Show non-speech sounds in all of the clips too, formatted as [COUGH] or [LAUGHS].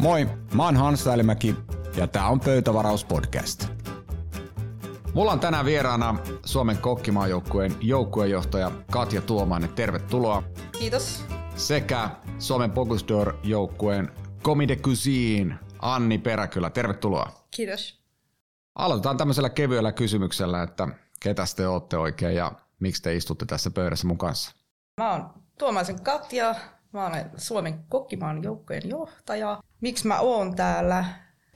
Moi, mä oon Hans Välimäki ja tää on Pöytävaraus podcast. Mulla on tänään vieraana Suomen kokkimaajoukkueen joukkuejohtaja Katja Tuomainen. Tervetuloa. Kiitos. Sekä Suomen Bogusdor-joukkueen Comide Cuisine Anni Peräkylä. Tervetuloa. Kiitos. Aloitetaan tämmöisellä kevyellä kysymyksellä, että ketä te olette oikein ja miksi te istutte tässä pöydässä mun kanssa? Mä oon Tuomaisen Katja, mä olen Suomen kokkimaan joukkojen johtaja. Miksi mä oon täällä?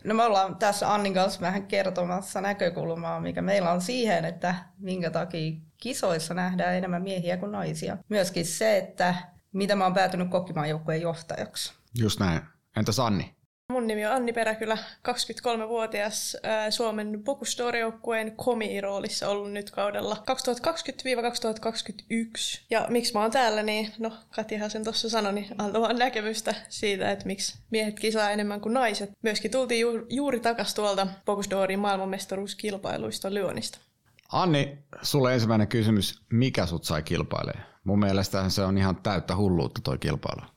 No me ollaan tässä Annin kanssa vähän kertomassa näkökulmaa, mikä meillä on siihen, että minkä takia kisoissa nähdään enemmän miehiä kuin naisia. Myöskin se, että mitä mä oon päätynyt kokkimaan joukkojen johtajaksi. Just näin. Entäs Anni? Mun nimi on Anni Peräkylä, 23-vuotias Suomen Bokustor-joukkueen komi-roolissa ollut nyt kaudella 2020-2021. Ja miksi mä oon täällä, niin no Katjahan sen tuossa sanoi, niin antamaan näkemystä siitä, että miksi miehet kisaa enemmän kuin naiset. Myöskin tultiin ju- juuri takas tuolta Bokusdorin maailmanmestaruuskilpailuista Lyonista. Anni, sulle ensimmäinen kysymys. Mikä sut sai kilpailemaan? Mun mielestä se on ihan täyttä hulluutta toi kilpailu.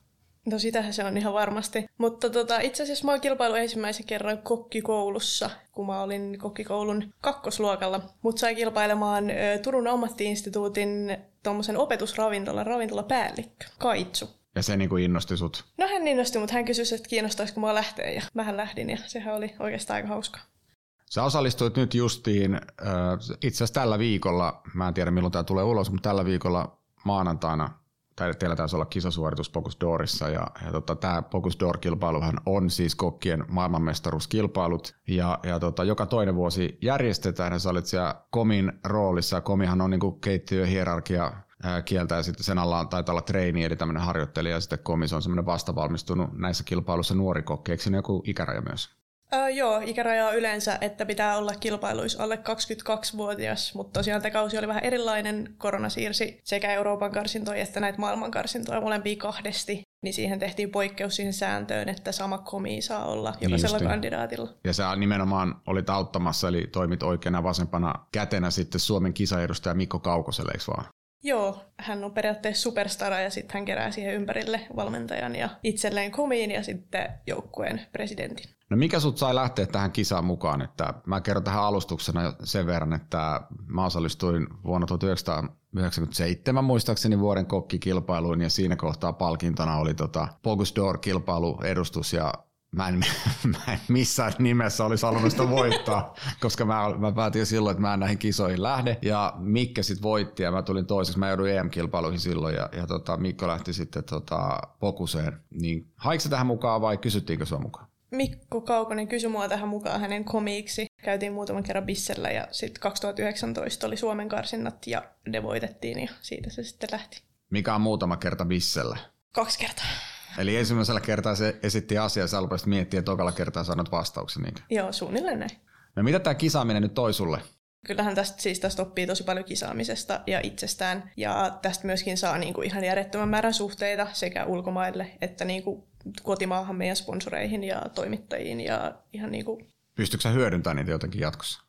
No sitähän se on ihan varmasti. Mutta tota, itse asiassa mä oon kilpailu ensimmäisen kerran kokkikoulussa, kun mä olin kokkikoulun kakkosluokalla. Mut sai kilpailemaan ö, Turun ammattiinstituutin tuommoisen opetusravintolan ravintolapäällikkö, Kaitsu. Ja se niinku innosti sut. No hän innostui, mutta hän kysyi, että kiinnostaisiko mua lähteä ja mähän lähdin ja sehän oli oikeastaan aika hauskaa. Sä osallistuit nyt justiin, itse asiassa tällä viikolla, mä en tiedä milloin tämä tulee ulos, mutta tällä viikolla maanantaina tai teillä taisi olla kisasuoritus Pocus Dorissa ja, ja tota, tämä Pocus Door-kilpailuhan on siis kokkien maailmanmestaruuskilpailut ja, ja tota, joka toinen vuosi järjestetään ja sä olit siellä Komin roolissa ja Komihan on niinku keittiöhierarkia kieltä ja sitten sen alla taitaa olla treini eli tämmöinen harjoittelija ja sitten Komis on semmoinen vastavalmistunut näissä kilpailuissa nuori kokki, eikö siinä joku ikäraja myös? Öö, joo, ikäraja on yleensä, että pitää olla kilpailuissa alle 22-vuotias, mutta tosiaan tämä kausi oli vähän erilainen. Korona siirsi sekä Euroopan karsintoja että näitä maailman karsintoja molempia kahdesti, niin siihen tehtiin poikkeus siihen sääntöön, että sama komi saa olla jokaisella Niin kandidaatilla. Ja sä nimenomaan olit auttamassa, eli toimit oikeana vasempana kätenä sitten Suomen kisaedustaja Mikko Kaukoselle, eikö vaan? Joo, hän on periaatteessa superstara ja sitten hän kerää siihen ympärille valmentajan ja itselleen komiin ja sitten joukkueen presidentin. No mikä sut sai lähteä tähän kisaan mukaan? Että mä kerron tähän alustuksena sen verran, että mä osallistuin vuonna 1997 muistaakseni vuoden kokkikilpailuun ja siinä kohtaa palkintona oli tota Bogus Door-kilpailu edustus ja mä en, [LAUGHS] mä en missään nimessä olisi halunnut sitä voittaa, koska mä, mä päätin silloin, että mä en näihin kisoihin lähde. Ja Mikke sitten voitti ja mä tulin toiseksi. Mä jouduin EM-kilpailuihin silloin ja, ja tota, Mikko lähti sitten tota, Pokuseen. Niin haiko se tähän mukaan vai kysyttiinkö sua mukaan? Mikko Kaukonen kysyi mua tähän mukaan hänen komiiksi. Käytiin muutaman kerran Bissellä ja sitten 2019 oli Suomen karsinnat ja ne voitettiin ja siitä se sitten lähti. Mikä on muutama kerta Bissellä? Kaksi kertaa. Eli ensimmäisellä kertaa se esitti asiaa ja sä rupesit miettiä, että tokalla kertaa saanut vastauksen niitä. Joo, suunnilleen näin. No mitä tämä kisaaminen nyt toi sulle? Kyllähän tästä, siis tästä oppii tosi paljon kisaamisesta ja itsestään. Ja tästä myöskin saa niinku ihan järjettömän määrän suhteita sekä ulkomaille että niinku kotimaahan meidän sponsoreihin ja toimittajiin. Ja ihan niinku... Pystytkö sä hyödyntämään niitä jotenkin jatkossa?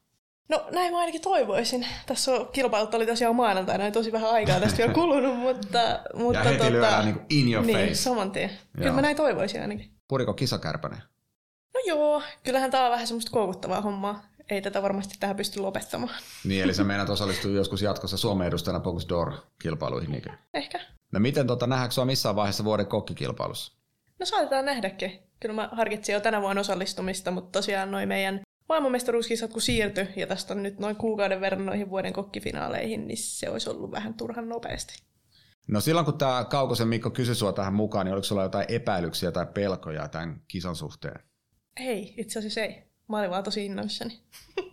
No näin mä ainakin toivoisin. Tässä on, kilpailut oli tosiaan maanantaina, ei tosi vähän aikaa tästä vielä kulunut, mutta... mutta ja heti lyödään niinku in your niin, face. saman tien. Kyllä Joo. mä näin toivoisin ainakin. Puriko kisakärpänen? No joo, kyllähän tää on vähän semmoista koukuttavaa hommaa. Ei tätä varmasti tähän pysty lopettamaan. Niin, eli sä [LAUGHS] meinaat osallistua joskus jatkossa Suomen edustajana Focus Door-kilpailuihin. Niinkö? Ehkä. No miten tota, nähdäänkö sua missään vaiheessa vuoden kokkikilpailussa? No saatetaan nähdäkin. Kyllä mä harkitsin jo tänä vuonna osallistumista, mutta tosiaan noin meidän maailmanmestaruuskisat kun siirtyi, ja tästä on nyt noin kuukauden verran noihin vuoden kokkifinaaleihin, niin se olisi ollut vähän turhan nopeasti. No silloin kun tämä Kaukosen Mikko kysyi sua tähän mukaan, niin oliko sulla jotain epäilyksiä tai pelkoja tämän kisan suhteen? Ei, itse asiassa ei. Mä olin vaan tosi innoissani. [LAUGHS]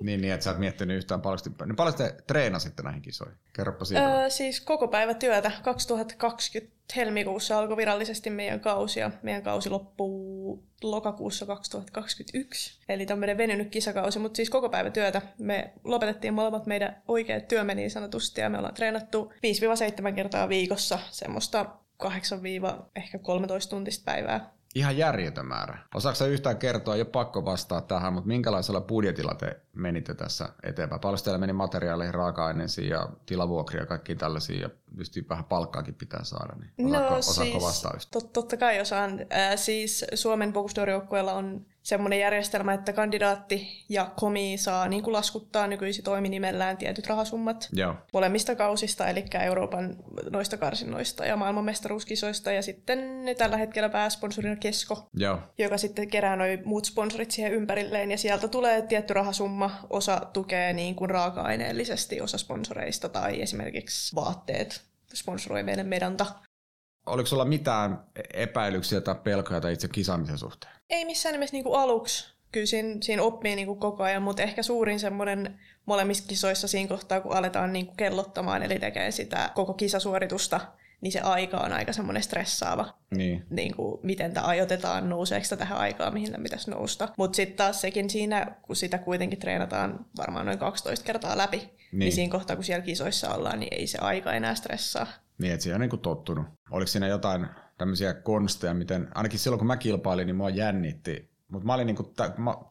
Niin, niin että sä et miettinyt yhtään paljon. Niin paljon te treenasitte näihin kisoihin? Kerropa siitä. Öö, siis koko päivä työtä. 2020 helmikuussa alkoi virallisesti meidän kausi ja meidän kausi loppuu lokakuussa 2021. Eli tämmöinen venynyt kisakausi, mutta siis koko päivä työtä. Me lopetettiin molemmat meidän oikeat työmme niin sanotusti ja me ollaan treenattu 5-7 kertaa viikossa semmoista 8 ehkä 13 tuntista päivää. Ihan järjetön määrä. Osaatko sä yhtään kertoa, ei ole pakko vastaa tähän, mutta minkälaisella budjetilla te menitte tässä eteenpäin? Paljon teillä meni materiaaleihin, raaka-aineisiin ja tilavuokria ja kaikki tällaisia, ja just vähän palkkaakin pitää saada, niin osaatko, no, osaatko siis, vastaa yhtään? Tot, totta kai osaan. Äh, siis Suomen Bokustor-joukkueella on semmoinen järjestelmä, että kandidaatti ja komi saa niin kuin laskuttaa nykyisin toiminimellään tietyt rahasummat Joo. molemmista kausista, eli Euroopan noista karsinnoista ja maailmanmestaruuskisoista, ja sitten ne tällä hetkellä pääsponsorina Kesko, Joo. joka sitten kerää noin muut sponsorit siihen ympärilleen, ja sieltä tulee tietty rahasumma, osa tukee niin kuin raaka-aineellisesti, osa sponsoreista, tai esimerkiksi vaatteet sponsoroi meidän medanta. Oliko sulla mitään epäilyksiä tai pelkoja tai itse kisaamisen suhteen? Ei missään nimessä niin kuin aluksi. Kyllä siinä, siinä oppii niin kuin koko ajan, mutta ehkä suurin semmoinen molemmissa kisoissa siinä kohtaa, kun aletaan niin kuin kellottamaan, eli tekee sitä koko kisasuoritusta, niin se aika on aika semmoinen stressaava. Niin. Niin kuin, miten tämä ajoitetaan, nouseeko tähän aikaan, mihin tämä pitäisi nousta. Mutta sitten taas sekin siinä, kun sitä kuitenkin treenataan varmaan noin 12 kertaa läpi, niin, niin siinä kohtaa, kun siellä kisoissa ollaan, niin ei se aika enää stressaa. Niin, että siihen on niin tottunut. Oliko siinä jotain tämmöisiä konsteja, miten, ainakin silloin kun mä kilpailin, niin mua jännitti. Mutta niinku,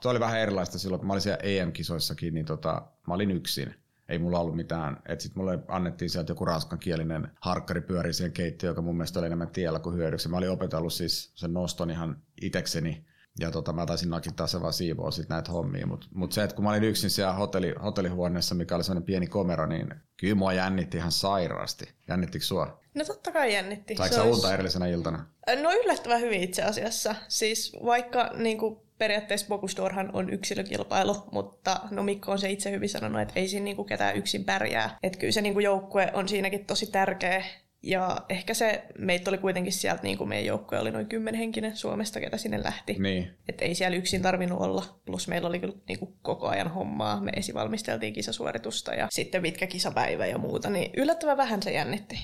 se oli vähän erilaista silloin, kun mä olin siellä EM-kisoissakin, niin tota, mä olin yksin. Ei mulla ollut mitään, että sitten mulle annettiin sieltä joku ranskankielinen harkkari pyöri siihen keittiöön, joka mun mielestä oli enemmän tiellä kuin hyödyksi. Mä olin opetellut siis sen noston ihan itekseni, ja tota, mä taisin nakittaa se vaan siivoa sit näitä hommia. Mutta mut se, että kun mä olin yksin siellä hotelli, hotellihuoneessa, mikä oli sellainen pieni komero, niin kyllä mua jännitti ihan sairaasti. Jännittikö sua? No totta kai jännitti. Saiko sä olisi... unta erillisenä iltana? No yllättävän hyvin itse asiassa. Siis vaikka niin kuin, periaatteessa Bogustorhan on yksilökilpailu, mutta no Mikko on se itse hyvin sanonut, että ei siinä niin kuin, ketään yksin pärjää. Että kyllä se niin kuin, joukkue on siinäkin tosi tärkeä. Ja ehkä se, meitä oli kuitenkin sieltä, niin kuin meidän joukkue oli noin kymmenhenkinen Suomesta, ketä sinne lähti. Niin. Että ei siellä yksin tarvinnut olla. Plus meillä oli kyllä niin kuin koko ajan hommaa. Me esivalmisteltiin kisasuoritusta ja sitten mitkä kisapäivä ja muuta. Niin yllättävän vähän se jännitti.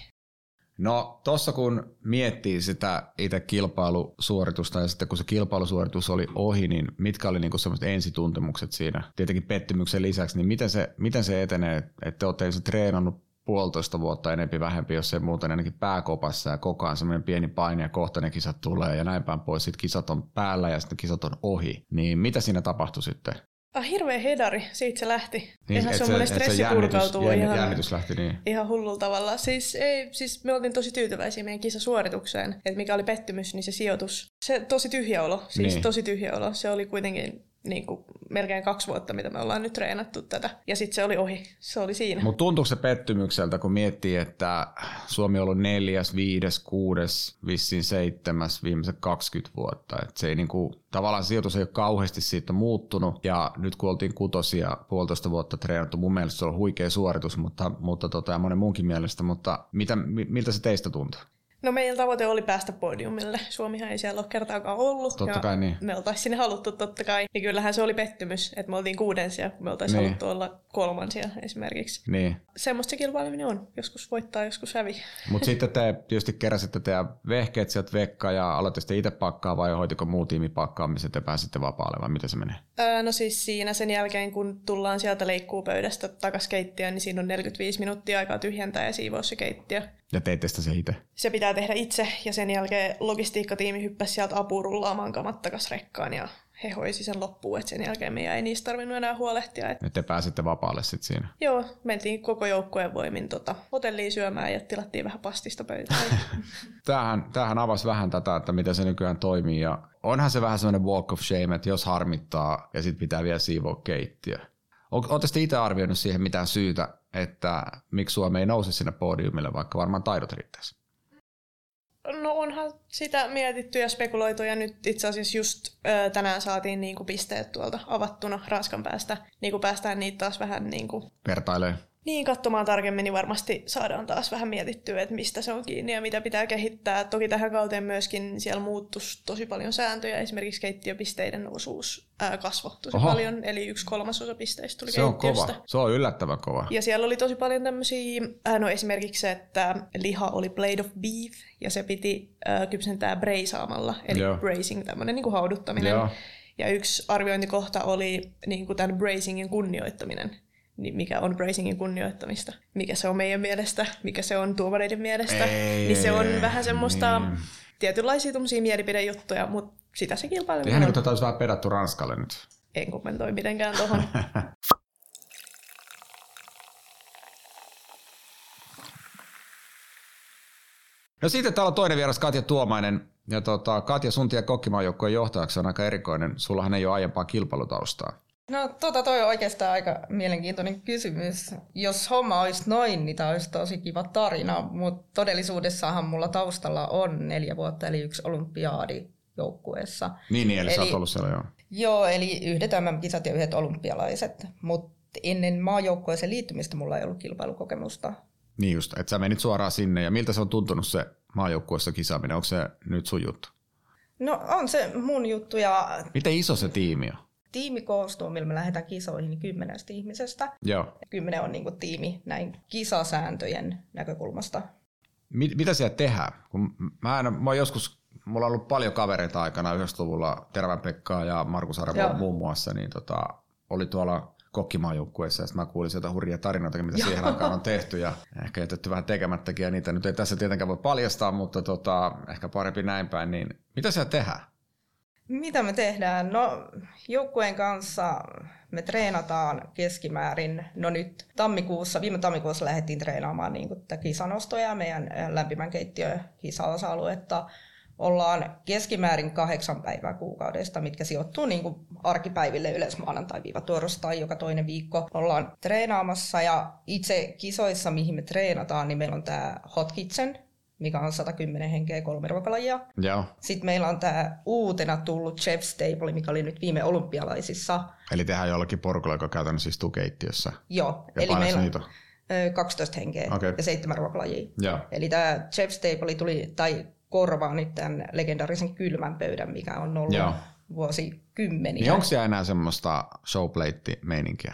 No tuossa kun miettii sitä itse kilpailusuoritusta ja sitten kun se kilpailusuoritus oli ohi, niin mitkä oli niinku semmoiset ensituntemukset siinä? Tietenkin pettymyksen lisäksi, niin miten se, miten se etenee, että te olette treenannut puolitoista vuotta enempi vähempi, jos ei muuten ainakin pääkopassa ja koko ajan semmoinen pieni paine ja kohta ne kisat tulee ja näin päin pois. Sitten kisat on päällä ja sitten kisat on ohi. Niin mitä siinä tapahtui sitten? Ah, hirveä hedari, siitä se lähti. Niin, ihan semmoinen se- et se stressi jännitys- purkautuu jänn- ihan, jännitys lähti niin. ihan hullulla tavalla. Siis, ei, siis me oltiin tosi tyytyväisiä meidän kisasuoritukseen, että mikä oli pettymys, niin se sijoitus. Se tosi tyhjä olo, siis Niin. tosi tyhjä olo. Se oli kuitenkin niin kuin, melkein kaksi vuotta, mitä me ollaan nyt treenattu tätä. Ja sitten se oli ohi, se oli siinä. Mutta tuntuuko se pettymykseltä, kun miettii, että Suomi on ollut neljäs, viides, kuudes, vissiin seitsemäs viimeiset 20 vuotta. Et se ei niinku, tavallaan sijoitus ei ole kauheasti siitä muuttunut. Ja nyt kun oltiin kutosia puolitoista vuotta treenattu, mun mielestä se on huikea suoritus, mutta, mutta tota, ja monen muunkin mielestä. Mutta mitä, mi- miltä se teistä tuntuu? No meidän tavoite oli päästä podiumille. Suomihan ei siellä ole kertaakaan ollut. Totta kai niin. Me oltaisiin sinne haluttu totta kai. Niin kyllähän se oli pettymys, että me oltiin kuudensia, kun me oltaisiin Niin. haluttu olla kolmansia esimerkiksi. Niin. Semmoista se kilpaileminen on. Joskus voittaa, joskus hävi. Mutta sitten te [LAUGHS] tietysti keräsitte teidän vehkeet sieltä vekka ja aloitte sitten itse pakkaa vai hoitiko muu tiimi pakkaamisen ja pääsitte vapaalle vai miten se menee? Öö, no siis siinä sen jälkeen, kun tullaan sieltä leikkuupöydästä takas keittiöön, niin siinä on 45 minuuttia aikaa tyhjentää ja siivoa se keittiö. Ja teitte sitä se itse? Se pitää tehdä itse ja sen jälkeen logistiikkatiimi hyppäsi sieltä apuun rullaamaan kamat takas rekkaan ja he hoisi sen loppuun, että sen jälkeen meidän ei niistä tarvinnut enää huolehtia. Et Ja te pääsitte vapaalle sitten siinä? Joo, mentiin koko joukkueen voimin tota, hotelliin syömään ja tilattiin vähän pastista pöytään. [LAUGHS] Tämähän, tämähän avasi vähän tätä, että miten se nykyään toimii. Ja onhan se vähän semmoinen walk of shame, että jos harmittaa ja sitten pitää vielä siivoa keittiö. Oletteko itse arvioinut siihen mitään syytä, että miksi Suomi ei nouse sinne podiumille, vaikka varmaan taidot riittäisi? No onhan sitä mietitty ja spekuloitu ja nyt itse asiassa just ö, tänään saatiin niinku pisteet tuolta avattuna Ranskan päästä. Niin päästään niitä taas vähän niinku, Vertailee. Niin katsomaan tarkemmin, niin varmasti saadaan taas vähän mietittyä, että mistä se on kiinni ja mitä pitää kehittää. Toki tähän kauteen myöskin siellä muuttus tosi paljon sääntöjä. Esimerkiksi keittiöpisteiden osuus ää, kasvoi tosi Oho. paljon, eli yksi kolmasosa pisteistä tuli Se on kova. Se on yllättävän kova. Ja siellä oli tosi paljon tämmöisiä, no esimerkiksi se, että liha oli blade of beef, ja se piti äh, kypsentää breisaamalla, eli Joo. Joo. bracing, tämmöinen niin kuin hauduttaminen. Joo. Ja yksi arviointikohta oli niin kuin tämän bracingin kunnioittaminen. Niin mikä on bracingin kunnioittamista? Mikä se on meidän mielestä? Mikä se on tuomareiden mielestä? Ei, niin se on vähän semmoista niin. tietynlaisia tuommoisia mielipidejuttuja, mutta sitä se kilpaileminen Ihan niin kuin tätä olisi vähän pedattu Ranskalle nyt. En kommentoi mitenkään tuohon. [LAUGHS] No sitten täällä on toinen vieras Katja Tuomainen. Ja tota, Katja, sun tie kokkimaajoukkojen johtajaksi on aika erikoinen. Sullahan ei ole aiempaa kilpailutaustaa. No tota toi on oikeastaan aika mielenkiintoinen kysymys. Jos homma olisi noin, niin tämä olisi tosi kiva tarina, mutta todellisuudessahan mulla taustalla on neljä vuotta, eli yksi olympiaadi joukkueessa. Niin, niin eli, eli sä oot ollut siellä joo. Joo, eli yhdet MM-kisat ja yhdet olympialaiset, mutta ennen maajoukkueeseen liittymistä mulla ei ollut kilpailukokemusta. Niin just, että sä menit suoraan sinne. Ja miltä se on tuntunut se maajoukkueessa kisaaminen? Onko se nyt sun juttu? No on se mun juttu ja Miten iso se tiimi on? Tiimi koostuu, millä me lähdetään kisoihin, niin kymmenestä ihmisestä. Joo. Kymmenen on niin tiimi näin kisasääntöjen näkökulmasta. Mit, mitä siellä tehdään? Kun mä, en, mä joskus, mulla on ollut paljon kavereita aikana 90-luvulla, Tervän Pekkaa ja Markus Arvo Joo. muun muassa, niin tota, oli tuolla kokkimaajoukkueessa ja mä kuulin sieltä hurjia tarinoita, mitä siihen aikaan on tehty ja ehkä jätetty vähän tekemättäkin ja niitä nyt ei tässä tietenkään voi paljastaa, mutta tota, ehkä parempi näin päin, niin mitä siellä tehdään? Mitä me tehdään? No joukkueen kanssa me treenataan keskimäärin, no nyt tammikuussa, viime tammikuussa lähdettiin treenaamaan niin kuin kisanostoja, meidän lämpimän keittiön kisaosa-aluetta. Ollaan keskimäärin kahdeksan päivää kuukaudesta, mitkä sijoittuu niin kuin arkipäiville yleensä maanantai-torstai, joka toinen viikko. Ollaan treenaamassa ja itse kisoissa, mihin me treenataan, niin meillä on tämä Hot Kitchen, mikä on 110 henkeä kolme ruokalajia. Joo. Sitten meillä on tämä uutena tullut Chef's Table, mikä oli nyt viime olympialaisissa. Eli tehdään jollakin porukalla, joka käytännössä istuu keittiössä. Joo, Ja eli meillä on niitä on? ö, 12 henkeä Okei. ja seitsemän ruokalajia. Joo. Eli tämä Chef's Table tuli, tai korvaa nyt tämän legendaarisen kylmän pöydän, mikä on ollut Joo. vuosikymmeniä. Niin onko siellä enää semmoista showplate-meininkiä?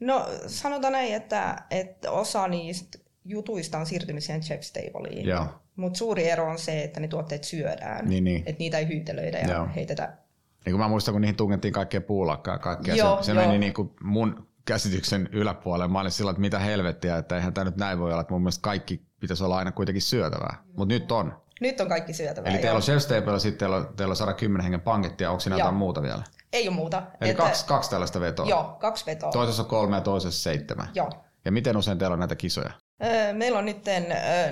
No sanotaan näin, että, että osa niistä jutuista on siirtynyt siihen Chef's Tableiin. Joo. Mutta suuri ero on se, että ne tuotteet syödään. Niin, niin. Että niitä ei hyytelöidä ja Joo. heitetä Niin kuin mä muistan, kun niihin tungettiin kaikkea puulakkaa kaikkea. Joo, se, se meni niin kuin mun käsityksen yläpuolelle. Mä olin sillä, että mitä helvettiä, että eihän tämä nyt näin voi olla, että mun mielestä kaikki pitäisi olla aina kuitenkin syötävää. Mutta nyt on. Nyt on kaikki syötävää. Eli teillä on chef's table, sitten teillä on, teillä on 110 hengen pankettia, onko siinä jotain muuta vielä? Ei ole muuta. Eli kaksi, kaksi tällaista vetoa. Joo, kaksi vetoa. Toisessa on kolme ja toisessa seitsemän. Joo. Ja miten usein teillä on näitä kisoja? Meillä on nyt,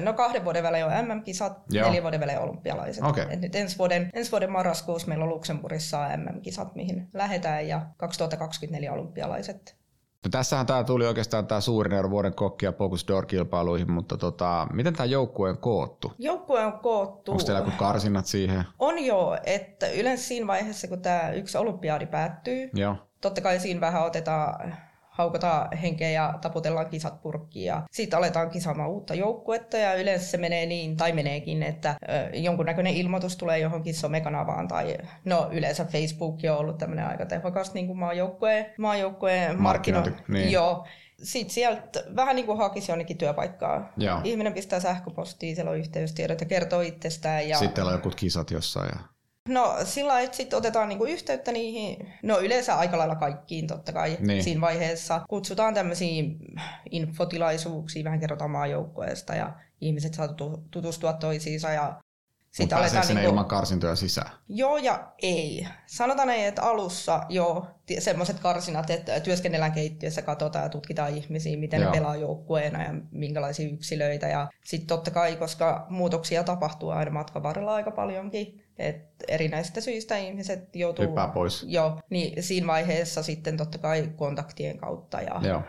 no kahden vuoden välein on MM-kisat, Joo. neljän vuoden välein olympialaiset. Okei. Et nyt ensi vuoden, ensi vuoden marraskuussa meillä on Luxemburgissa MM-kisat, mihin lähdetään, ja 2024 olympialaiset. No tässähän tämä tuli oikeastaan tämä suurin ero vuoden kokki- ja Focus Door-kilpailuihin, mutta tota, miten tämä joukkue on koottu? Joukkue on koottu. Onko teillä joku karsinnat siihen? On jo, että yleensä siinä vaiheessa, kun tämä yksi olympiaadi päättyy, Joo. totta kai siinä vähän otetaan haukotaan henkeä ja taputellaan kisat purkkiin ja sitten aletaan kisaamaan uutta joukkuetta ja yleensä se menee niin, tai meneekin, että ö, jonkunnäköinen ilmoitus tulee johonkin somekanavaan tai no yleensä Facebook on ollut tämmöinen aika tehokas niin kuin maajoukkueen, maajoukkueen Markkinointi, markkino. niin. Joo. Sitten sieltä vähän niin kuin hakisi jonnekin työpaikkaa. Joo. Ihminen pistää sähköpostiin, siellä on yhteystiedot ja kertoo itsestään. Ja... Sitten on jotkut kisat jossain. Ja... No sillä että sitten otetaan niinku yhteyttä niihin, no yleensä aika lailla kaikkiin totta kai Niin. siinä vaiheessa. Kutsutaan tämmöisiin infotilaisuuksiin, vähän kerrotaan maajoukkueesta ja ihmiset saa tutu- tutustua toisiinsa ja sitten aletaan sinne niinku... ilman karsintoja sisään? Joo ja ei. Sanotaan näin, että alussa jo semmoiset karsinat, että työskennellään keittiössä, katsotaan ja tutkitaan ihmisiä, miten Joo. ne pelaa joukkueena ja minkälaisia yksilöitä. Ja sitten totta kai, koska muutoksia tapahtuu aina matkan varrella aika paljonkin, että erinäisistä syistä ihmiset joutuu... Hyppää pois. Joo, niin siinä vaiheessa sitten totta kai kontaktien kautta. Ja... Joo.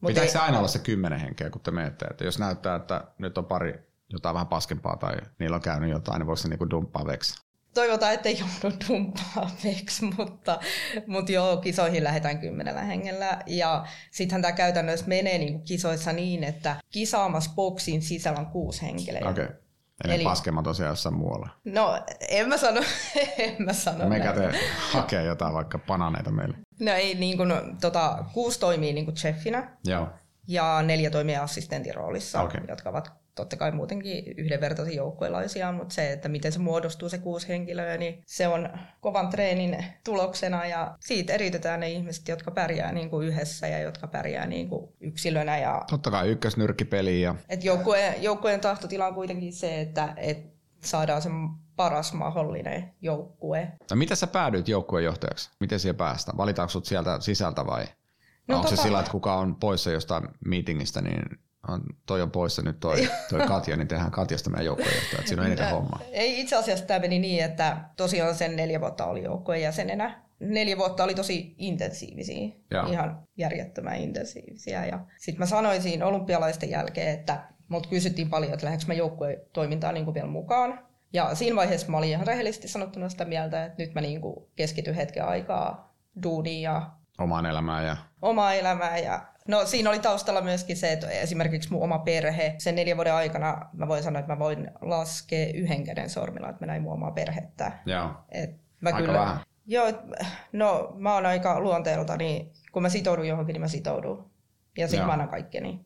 Mut Pitääkö ei- se aina olla se kymmenen henkeä, kun te menette? Että jos näyttää, että nyt on pari jotain vähän paskempaa tai niillä on käynyt jotain, niin voiko se niinku dumppaa veksi? Toivotaan, ettei joudu [LAUGHS] dumppaaveksi, mutta, mutta joo, kisoihin lähdetään kymmenellä hengellä. Ja sittenhän tämä käytännössä menee niin kuin kisoissa niin, että kisaamassa boksin sisällä on kuusi henkilöä. Okei. Okay. Eli, Eli Eli- paskemmat tosiaan jossain muualla. No, en mä sano, [LAUGHS] en mä sano näin. te hakee jotain vaikka bananeita meille. No ei, niin kuin, tota, kuusi toimii niin kuin chefinä Joo. ja neljä toimii assistentin roolissa, Okei. jotka ovat totta kai muutenkin yhdenvertaisia joukkuelaisia, mutta se, että miten se muodostuu se kuusi henkilöä, niin se on kovan treenin tuloksena ja siitä eritetään ne ihmiset, jotka pärjää niin kuin yhdessä ja jotka pärjää niin kuin yksilönä. Ja, Totta kai ykkösnyrkkipeli ja et joukkueen, joukkueen tahtotila on kuitenkin se, että et saadaan se paras mahdollinen joukkue. No miten sä päädyit joukkueenjohtajaksi? Miten siihen päästä? Valitaanko sut sieltä sisältä vai no, onko tota... se sillä, että kuka on poissa jostain meetingistä, niin on, toi on poissa nyt toi, toi Katja, niin tehdään Katjasta meidän joukkueenjohtaja, siinä on eniten hommaa. Ei itse asiassa tämä meni niin, että tosiaan sen neljä vuotta oli joukkueen jäsenenä. Neljä vuotta oli tosi intensiivisiä, ja. ihan järjettömän intensiivisiä. Ja sitten mä sanoin siinä olympialaisten jälkeen, että mut kysyttiin paljon, että lähdekö mä joukkueen toimintaan niin vielä mukaan. Ja siinä vaiheessa mä olin ihan rehellisesti sanottuna sitä mieltä, että nyt mä niin keskityn hetken aikaa duuniin ja omaan elämään. Ja... Omaa elämää ja No siinä oli taustalla myöskin se, että esimerkiksi mun oma perhe, sen neljän vuoden aikana mä voin sanoa, että mä voin laskea yhden käden sormilla, että mä näin mun omaa perhettä. Joo. Et mä aika kyllä, vähän. Joo, no mä oon aika luonteelta, niin kun mä sitoudun johonkin, niin mä sitoudun. Ja sitten mä annan kaikkeni.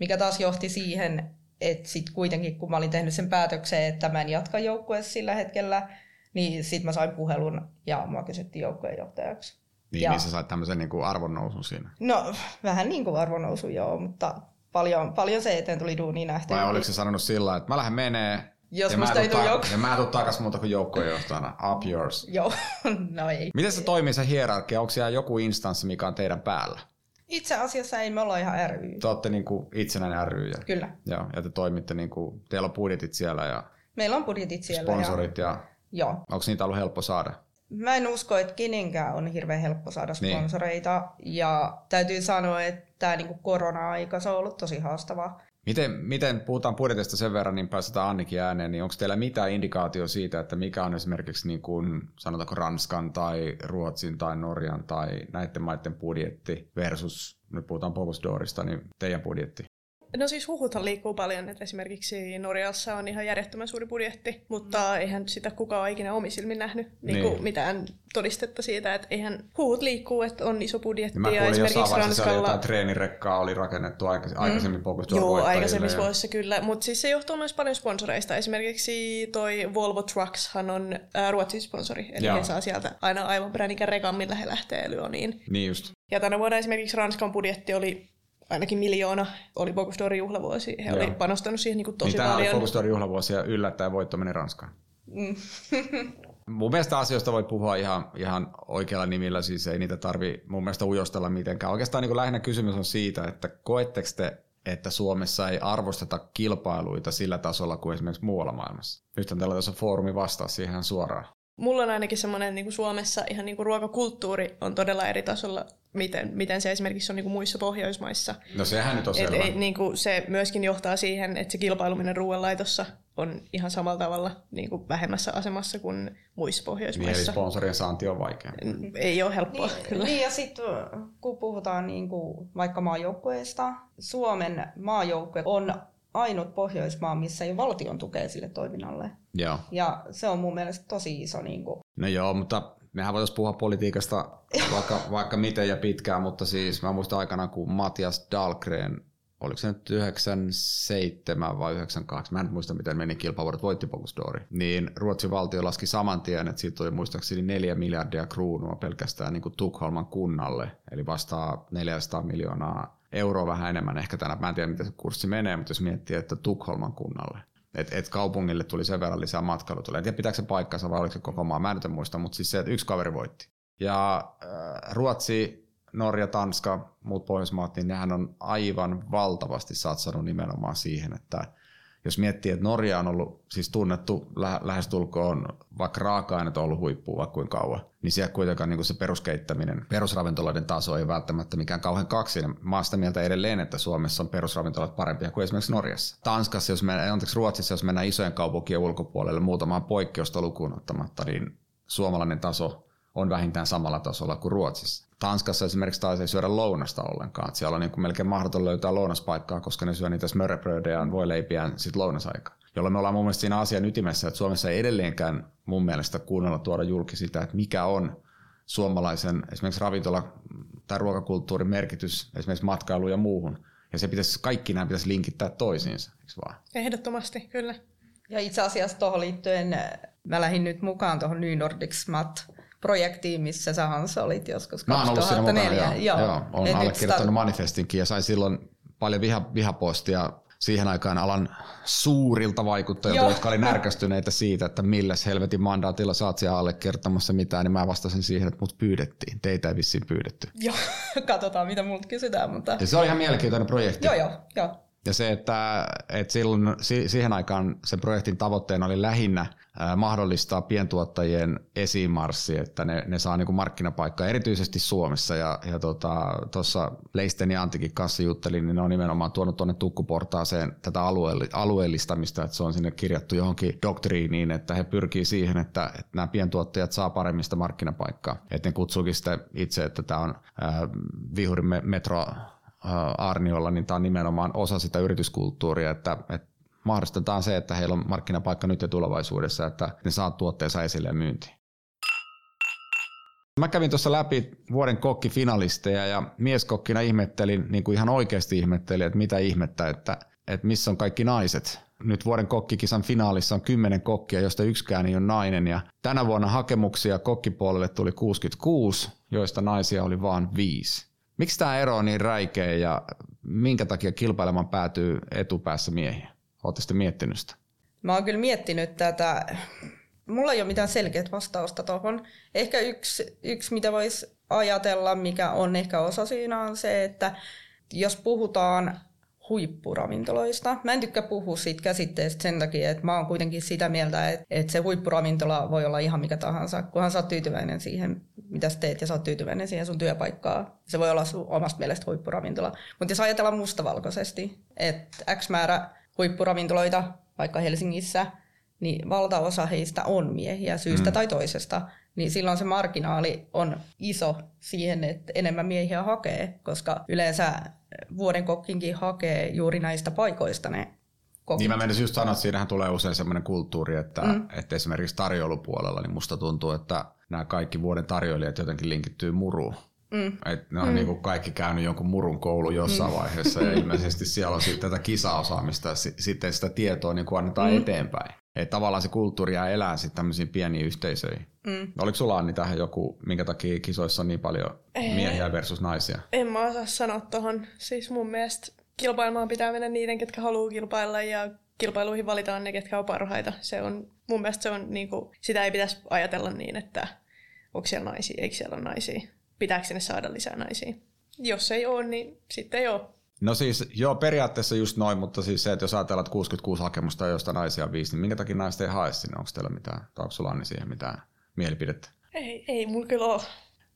Mikä taas johti siihen, että sitten kuitenkin kun mä olin tehnyt sen päätöksen, että mä en jatka joukkueessa sillä hetkellä, niin sitten mä sain puhelun ja mua kysyttiin joukkueen johtajaksi. Niin, ja, missä sait tämmöisen niin kuin arvonnousun siinä? No, vähän niin kuin arvonnousu joo, mutta paljon, paljon se eteen tuli duuni nähty. Vai oliko se sanonut sillä että mä lähden menee, jos ja, mä ei tule jouk- ja mä tuun takaisin muuta kuin joukkojenjohtajana. Up yours. Joo, [LAUGHS] no ei. Miten se toimii se hierarkia? Onko siellä joku instanssi, mikä on teidän päällä? Itse asiassa ei, me olla ihan ry. Te olette niin kuin itsenäinen ry. Ja, Kyllä. Joo, ja te toimitte, niin kuin, teillä on budjetit siellä ja Meillä on budjetit siellä. Sponsorit ja, ja Joo. onko niitä ollut helppo saada? Mä en usko, että kenenkään on hirveän helppo saada niin. sponsoreita. Niin. Ja täytyy sanoa, että tämä niinku korona-aika se on ollut tosi haastavaa. Miten, miten puhutaan budjetista sen verran, niin pääsetään Annikin ääneen, niin onko teillä mitään indikaatio siitä, että mikä on esimerkiksi niin kuin, sanotaanko Ranskan tai Ruotsin tai Norjan tai näiden maiden budjetti versus, nyt puhutaan Bogusdorista, niin teidän budjetti? No siis huhuthan liikkuu paljon, että esimerkiksi Norjassa on ihan järjettömän suuri budjetti, mutta mm. eihän sitä kukaan ole ikinä omisilmin nähnyt niin niin. mitään todistetta siitä, että eihän huhut liikkuu, että on iso budjetti. Ja, ja esimerkiksi Ranskalla... jotain treenirekkaa oli rakennettu aikaisemmin, mm. aikaisemmin mm. Joo, aikaisemmissa vuosissa kyllä, mutta siis se johtuu myös paljon sponsoreista. Esimerkiksi toi Volvo Truckshan on äh, Ruotsin sponsori, eli Joo. he saa sieltä aina aivan bränikä rekan, millä he lähtee Lyoniin. Niin just. Ja tänä vuonna esimerkiksi Ranskan budjetti oli ainakin miljoona oli Focus juhlavuosi. He olivat panostanut siihen niin kuin tosi niin paljon. Focus juhlavuosi ja yllättäen voitto meni Ranskaan. Mm. [LAUGHS] mun mielestä asioista voi puhua ihan, ihan oikealla nimillä, siis ei niitä tarvi mun mielestä ujostella mitenkään. Oikeastaan niin kuin lähinnä kysymys on siitä, että koetteko te, että Suomessa ei arvosteta kilpailuita sillä tasolla kuin esimerkiksi muualla maailmassa? Nyt on tällä foorumi vastaa siihen suoraan. Mulla on ainakin semmoinen niin kuin Suomessa ihan niin kuin ruokakulttuuri on todella eri tasolla, miten, miten se esimerkiksi on niin kuin muissa Pohjoismaissa. No sehän nyt on selvä. Et, niin kuin se myöskin johtaa siihen, että se kilpailuminen ruoanlaitossa on ihan samalla tavalla niin kuin vähemmässä asemassa kuin muissa Pohjoismaissa. Niin, eli sponsorien saanti on vaikea. Ei ole helppoa, niin, kyllä. Niin, ja sitten kun puhutaan niin kuin vaikka maajoukkueesta, Suomen maajoukkue on ainut Pohjoismaa, missä ei ole valtion tukea sille toiminnalle. Joo. Ja se on mun mielestä tosi iso. Niin kuin... No joo, mutta mehän voitaisiin puhua politiikasta vaikka, [LAUGHS] vaikka miten ja pitkään, mutta siis mä muistan aikana, kun Matias Dahlgren, oliko se nyt 97 vai 98, mä en muista miten meni kilpavuodet, voitti Bogusdori, niin Ruotsin valtio laski saman tien, että siitä oli muistaakseni 4 miljardia kruunua pelkästään niin kuin Tukholman kunnalle, eli vastaa 400 miljoonaa euroa vähän enemmän ehkä tänä. Mä en tiedä, miten se kurssi menee, mutta jos miettii, että Tukholman kunnalle, että et kaupungille tuli sen verran lisää matkailutuloja. En tiedä, pitääkö se paikkansa vai oliko se koko maa, mä en muista, mutta siis se, että yksi kaveri voitti. Ja äh, Ruotsi, Norja, Tanska, muut Pohjoismaat, niin nehän on aivan valtavasti satsannut nimenomaan siihen, että jos miettii, että Norja on ollut siis tunnettu lä- lähestulkoon, vaikka raaka-aineet on ollut huippua vaikka kuinka kauan, niin siellä kuitenkaan niin se peruskeittäminen, perusravintoloiden taso ei välttämättä mikään kauhean kaksi. Mä sitä mieltä edelleen, että Suomessa on perusravintolat parempia kuin esimerkiksi Norjassa. Tanskassa, jos mennään, anteeksi Ruotsissa, jos mennään isojen kaupunkien ulkopuolelle muutamaan poikkeusta lukuun ottamatta, niin suomalainen taso on vähintään samalla tasolla kuin Ruotsissa. Tanskassa esimerkiksi taas ei syödä lounasta ollenkaan. Siellä on niin kuin melkein mahdoton löytää lounaspaikkaa, koska ne syö niitä smörrebrödejä ja voi leipiään sit lounasaikaa. Jolloin me ollaan mun mielestä siinä asian ytimessä, että Suomessa ei edelleenkään mun mielestä kuunnella tuoda julki sitä, että mikä on suomalaisen esimerkiksi ravintola- tai ruokakulttuurin merkitys esimerkiksi matkailuun ja muuhun. Ja se pitäisi, kaikki nämä pitäisi linkittää toisiinsa, eikö vaan? Ehdottomasti, kyllä. Ja itse asiassa tuohon liittyen mä lähdin nyt mukaan tuohon New Nordics Mat projektiin, missä sä Hans olit joskus Mä oon ollut siinä mukana, joo. joo. joo olen allekirjoittanut ta- manifestinkin ja sain silloin paljon viha, vihapostia siihen aikaan alan suurilta vaikuttajilta, Joo. jotka oli närkästyneitä siitä, että milläs helvetin mandaatilla sä oot siellä allekirjoittamassa mitään, niin mä vastasin siihen, että mut pyydettiin. Teitä ei vissiin pyydetty. Joo, [LAUGHS] katsotaan mitä multa kysytään, mutta Ja se on ihan mielenkiintoinen projekti. joo joo, joo. Ja se, että, että silloin si- siihen aikaan sen projektin tavoitteena oli lähinnä mahdollistaa pientuottajien esimarssi, että ne, ne saa niin markkinapaikkaa erityisesti Suomessa. Ja, ja tuossa tota, Leisten ja Antikin kanssa juttelin, niin ne on nimenomaan tuonut tuonne tukkuportaaseen tätä alueelli- alueellistamista, että se on sinne kirjattu johonkin doktriiniin, että he pyrkii siihen, että, että nämä pientuottajat saa paremmista markkinapaikkaa. Että ne kutsuukin sitä itse, että tämä on ää, Vihurin me- metro Arniolla, niin tämä on nimenomaan osa sitä yrityskulttuuria, että, että mahdollistetaan se, että heillä on markkinapaikka nyt ja tulevaisuudessa, että ne saa tuotteensa esille myyntiin. Mä kävin tuossa läpi vuoden kokkifinalisteja ja mieskokkina ihmettelin, niin kuin ihan oikeasti ihmettelin, että mitä ihmettä, että, että missä on kaikki naiset. Nyt vuoden kokkikisan finaalissa on kymmenen kokkia, josta yksikään ei ole nainen ja tänä vuonna hakemuksia kokkipuolelle tuli 66, joista naisia oli vain viisi. Miksi tämä ero on niin räikeä ja minkä takia kilpailemaan päätyy etupäässä miehiä? Oletteko sitten miettinyt sitä? Mä oon kyllä miettinyt tätä. Mulla ei ole mitään selkeät vastausta tuohon. Ehkä yksi, yksi, mitä voisi ajatella, mikä on ehkä osa siinä, on se, että jos puhutaan huippuravintoloista. Mä en tykkää puhua siitä käsitteestä sen takia, että mä oon kuitenkin sitä mieltä, että, että se huippuravintola voi olla ihan mikä tahansa, kunhan sä oot tyytyväinen siihen, mitä sä teet ja sä oot tyytyväinen siihen sun työpaikkaa. Se voi olla sun omasta mielestä huippuravintola. Mutta jos ajatellaan mustavalkoisesti, että X määrä huippuravintoloita, vaikka Helsingissä, niin valtaosa heistä on miehiä syystä mm. tai toisesta, niin silloin se marginaali on iso siihen, että enemmän miehiä hakee, koska yleensä vuoden kokkinkin hakee juuri näistä paikoista ne kokit. Niin mä menisin just sanoa, että siinähän tulee usein sellainen kulttuuri, että, mm. että esimerkiksi tarjoulupuolella, niin musta tuntuu, että nämä kaikki vuoden tarjoilijat jotenkin linkittyy muruun. Mm. Et ne on mm. niin kuin kaikki käynyt jonkun murun koulu jossain mm. vaiheessa ja ilmeisesti siellä on sitten tätä kisaosaamista ja sitten sitä tietoa niin kuin annetaan mm. eteenpäin. Että tavallaan se kulttuuri jää elää sitten tämmöisiin pieniin yhteisöihin. Mm. Oliko sulla Anni tähän joku, minkä takia kisoissa on niin paljon miehiä versus naisia? En mä osaa sanoa tuohon. Siis mun mielestä kilpailemaan pitää mennä niiden, ketkä haluaa kilpailla ja kilpailuihin valitaan ne, ketkä on parhaita. Se on, mun mielestä se on, niin kuin, sitä ei pitäisi ajatella niin, että onko siellä naisia, eikö siellä ole naisia. Pitääkö sinne saada lisää naisia? Jos ei ole, niin sitten ei ole. No siis, joo, periaatteessa just noin, mutta siis se, että jos ajatellaan, että 66 hakemusta, josta naisia on viisi, niin minkä takia naiset ei hae sinne? Onko teillä mitään, tai onko sulla Anni siihen mitään mielipidettä? Ei, ei mulla kyllä ole.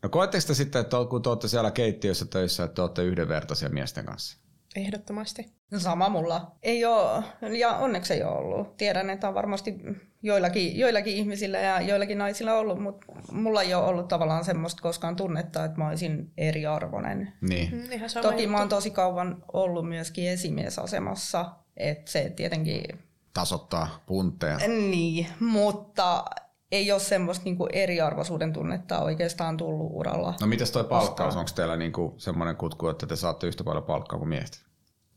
No koetteko te sitten, että kun te olette siellä keittiössä töissä, että te olette yhdenvertaisia miesten kanssa? Ehdottomasti. No sama mulla. Ei ole, ja onneksi ei ole ollut. Tiedän, että on varmasti joillakin, joillakin ihmisillä ja joillakin naisilla ollut, mutta mulla ei ole ollut tavallaan semmoista koskaan tunnetta, että mä olisin eriarvoinen. Niin. Mm, ihan sama Toki juttu. mä oon tosi kauan ollut myöskin esimiesasemassa, että se tietenkin... Tasoittaa puntteja. Niin, mutta ei ole semmoista niinku eriarvoisuuden tunnetta oikeastaan tullut uralla. No mitäs toi palkkaus? Onko teillä niinku semmoinen kutku, että te saatte yhtä paljon palkkaa kuin miehet?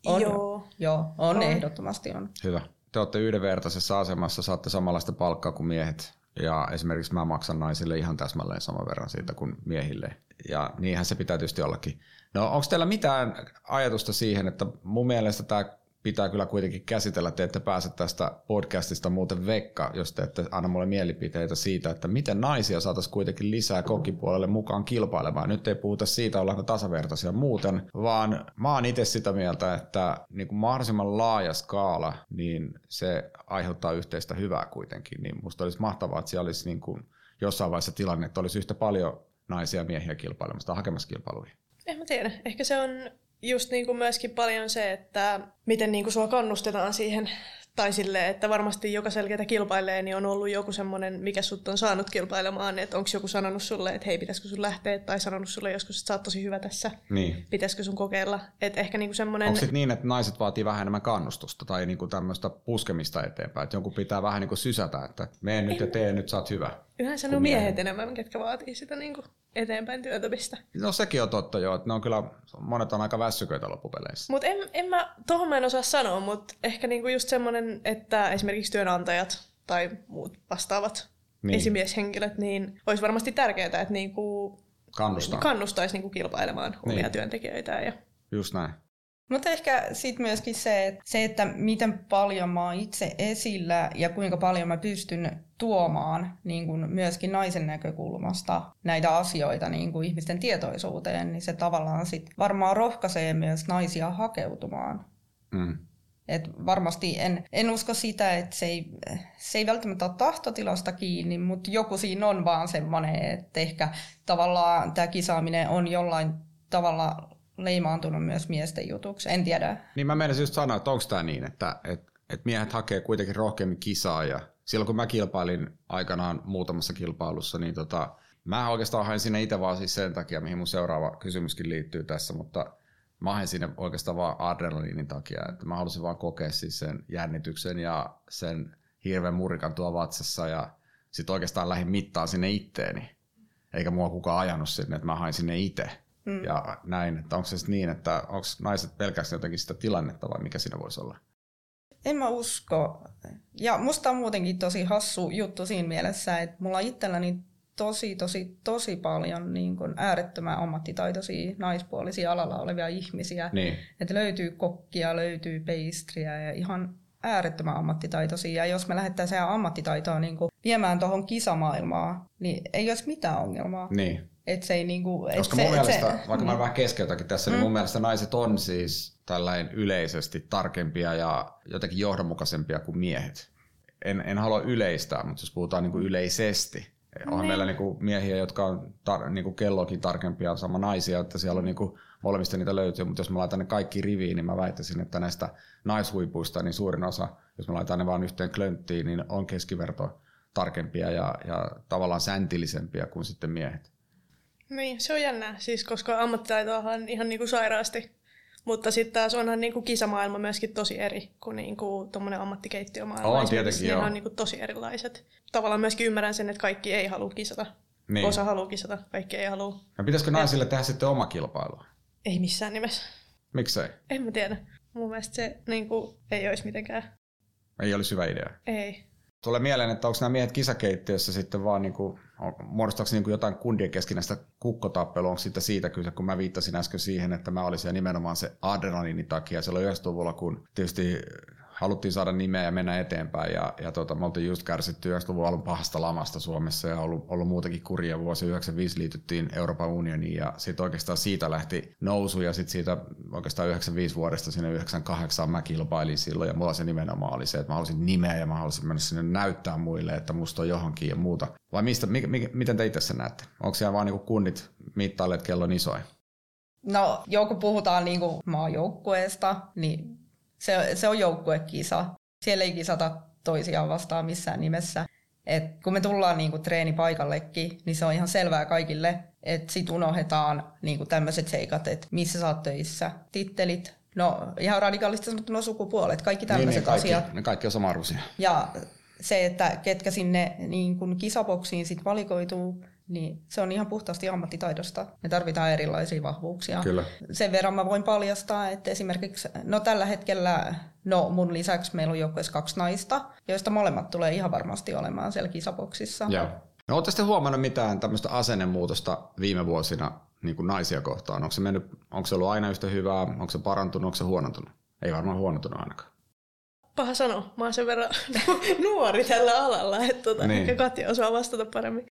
On. Joo. Joo, on, On. ehdottomasti on. Hyvä. Te olette yhdenvertaisessa asemassa, saatte samanlaista palkkaa kuin miehet. Ja esimerkiksi mä maksan naisille ihan täsmälleen saman verran siitä kuin miehille. Ja niinhän se pitää tietysti ollakin. No onko teillä mitään ajatusta siihen, että mun mielestä tämä pitää kyllä kuitenkin käsitellä, te ette pääse tästä podcastista muuten vekka, jos te ette anna mulle mielipiteitä siitä, että miten naisia saataisiin kuitenkin lisää kokkipuolelle mukaan kilpailemaan. Nyt ei puhuta siitä, ollaanko tasavertaisia muuten, vaan mä oon itse sitä mieltä, että niin kuin mahdollisimman laaja skaala, niin se aiheuttaa yhteistä hyvää kuitenkin. Niin musta olisi mahtavaa, että siellä olisi niin kuin jossain vaiheessa tilanne, että olisi yhtä paljon naisia ja miehiä kilpailemassa tai hakemassa kilpailuihin. En mä tiedä. Ehkä se on just niin kuin myöskin paljon se, että miten niin kuin sua kannustetaan siihen, tai silleen, että varmasti jokaisella, ketä kilpailee, niin on ollut joku semmoinen, mikä sut on saanut kilpailemaan, että onko joku sanonut sulle, että hei, pitäisikö sun lähteä, tai sanonut sulle joskus, että sä oot tosi hyvä tässä, Niin. pitäisikö sun kokeilla. Että ehkä niin kuin semmoinen... Onko niin, että naiset vaatii vähän enemmän kannustusta tai niinku tämmöistä puskemista eteenpäin, että jonkun pitää vähän niinku sysätä, että mene nyt ja tee, nyt sä oot hyvä. Kuin on miehet enemmän, ketkä vaatii sitä niin kuin eteenpäin työntämistä. No sekin on totta joo, että ne on kyllä, monet on aika väsyköitä loppupeleissä. Mutta en, en mä, tohon mä en osaa sanoa, mutta ehkä niinku just semmoinen, että esimerkiksi työnantajat tai muut vastaavat Niin. esimieshenkilöt, niin olisi varmasti tärkeää, että niinku Kannustaa. kannustaisi niinku kilpailemaan omia Niin. työntekijöitään. Ja Just näin. Mutta ehkä sitten myöskin se että, se, että miten paljon mä oon itse esillä ja kuinka paljon mä pystyn tuomaan niin kun myöskin naisen näkökulmasta näitä asioita niin kun ihmisten tietoisuuteen, niin se tavallaan sit varmaan rohkaisee myös naisia hakeutumaan. Mm. Et varmasti en, en usko sitä, että se ei, se ei välttämättä ole tahtotilasta kiinni, mutta joku siinä on vaan semmoinen, että ehkä tavallaan tämä kisaaminen on jollain tavalla leimaantunut myös miesten jutuksi. En tiedä. Niin mä menisin just sanoa, että onko tämä niin, että, että, että miehet hakee kuitenkin rohkeammin kisaa ja silloin kun mä kilpailin aikanaan muutamassa kilpailussa, niin tota, mä oikeastaan hain sinne itse vaan siis sen takia, mihin mun seuraava kysymyskin liittyy tässä, mutta mä hain sinne oikeastaan vaan adrenaliinin takia, että mä halusin vaan kokea siis sen jännityksen ja sen hirveän murikan tuo vatsassa ja sitten oikeastaan lähdin mittaan sinne itteeni. Eikä mua kukaan ajanut sinne, että mä hain sinne itse. Mm. Ja näin, että onko se niin, että onko naiset pelkästään jotenkin sitä tilannetta vai mikä siinä voisi olla? En mä usko. Ja musta on muutenkin tosi hassu juttu siinä mielessä, että mulla on itselläni tosi, tosi, tosi paljon niin kuin äärettömän ammattitaitoisia naispuolisia alalla olevia ihmisiä. Niin. Että löytyy kokkia, löytyy peistriä ja ihan äärettömän ammattitaitoisia. Ja jos me lähdettäisiin ammattitaitoa niin kuin viemään tuohon kisamaailmaan, niin ei olisi mitään ongelmaa. Niin. Et se ei niinku, et Koska se, mun mielestä, se, vaikka niin. mä vähän keskeytäkin tässä, mm. niin mun mm. mielestä naiset on siis tällainen yleisesti tarkempia ja jotenkin johdonmukaisempia kuin miehet. En, en halua yleistää, mutta jos puhutaan niinku yleisesti, onhan niin. meillä niinku miehiä, jotka on tar- niinku kellokin tarkempia, sama naisia, että siellä on niinku, molemmista niitä löytyy, mutta jos mä laitan ne kaikki riviin, niin mä väittäisin, että näistä naishuipuista niin suurin osa, jos mä laitan ne vaan yhteen klönttiin, niin on keskiverto tarkempia ja, ja tavallaan säntillisempiä kuin sitten miehet. Niin, se on jännää, siis koska ammattitaito on ihan niinku sairaasti. Mutta sitten taas onhan niinku kisamaailma myöskin tosi eri kuin niinku tuommoinen ammattikeittiömaailma. On tietenkin, joo. on niinku tosi erilaiset. Tavallaan myöskin ymmärrän sen, että kaikki ei halua kisata. Niin. Osa haluaa kisata, kaikki ei halua. Ja pitäisikö naisille tehdä sitten oma kilpailu? Ei missään nimessä. Miksei? En mä tiedä. Mun mielestä se niinku, ei olisi mitenkään. Ei olisi hyvä idea. Ei. Tulee mieleen, että onko nämä miehet kisakeittiössä sitten vaan niin kuin, muodostaako niin kuin jotain kundien keskinäistä kukkotappelua, onko sitten siitä kyse, kun mä viittasin äsken siihen, että mä olisin nimenomaan se adrenaliinin takia silloin 90-luvulla, kun tietysti haluttiin saada nimeä ja mennä eteenpäin. Ja, ja tota, me oltiin just kärsitty 90-luvun alun pahasta lamasta Suomessa ja ollut, ollut muutakin kurja vuosi. 95 liityttiin Euroopan unioniin ja sitten oikeastaan siitä lähti nousu ja sitten siitä oikeastaan 95 vuodesta sinne 98 mä kilpailin silloin ja mulla se nimenomaan oli se, että mä halusin nimeä ja mä halusin mennä sinne näyttää muille, että musta on johonkin ja muuta. Vai mistä, mi, mi, miten te itse sen näette? Onko siellä vaan niinku kunnit mittailleet, kello on isoin? No, joku puhutaan niinku maajoukkueesta, niin se, se on joukkuekisa. Siellä ei kisata toisiaan vastaan missään nimessä. Et kun me tullaan niinku treenipaikallekin, niin se on ihan selvää kaikille, että sit unohdetaan niinku tämmöiset seikat, että missä sä oot töissä, tittelit, no ihan radikaalisti sanottuna sukupuolet, kaikki tämmöiset niin, niin, kaikki, asiat. Ne kaikki on sama Ja se, että ketkä sinne niin kun kisaboksiin sit valikoituu, niin se on ihan puhtaasti ammattitaidosta. Me tarvitaan erilaisia vahvuuksia. Kyllä. Sen verran mä voin paljastaa, että esimerkiksi no tällä hetkellä no mun lisäksi meillä on joukkueessa kaksi naista, joista molemmat tulee ihan varmasti olemaan siellä kisaboksissa. Joo. No, Oletteko te huomannut mitään tämmöistä asennemuutosta viime vuosina niin kuin naisia kohtaan? Onko se, mennyt, onko se ollut aina yhtä hyvää? Onko se parantunut? Onko se huonontunut? Ei varmaan huonontunut ainakaan. Paha sanoa. Mä oon sen verran [LAUGHS] nuori tällä alalla, että tota, niin. ehkä Katja osaa vastata paremmin.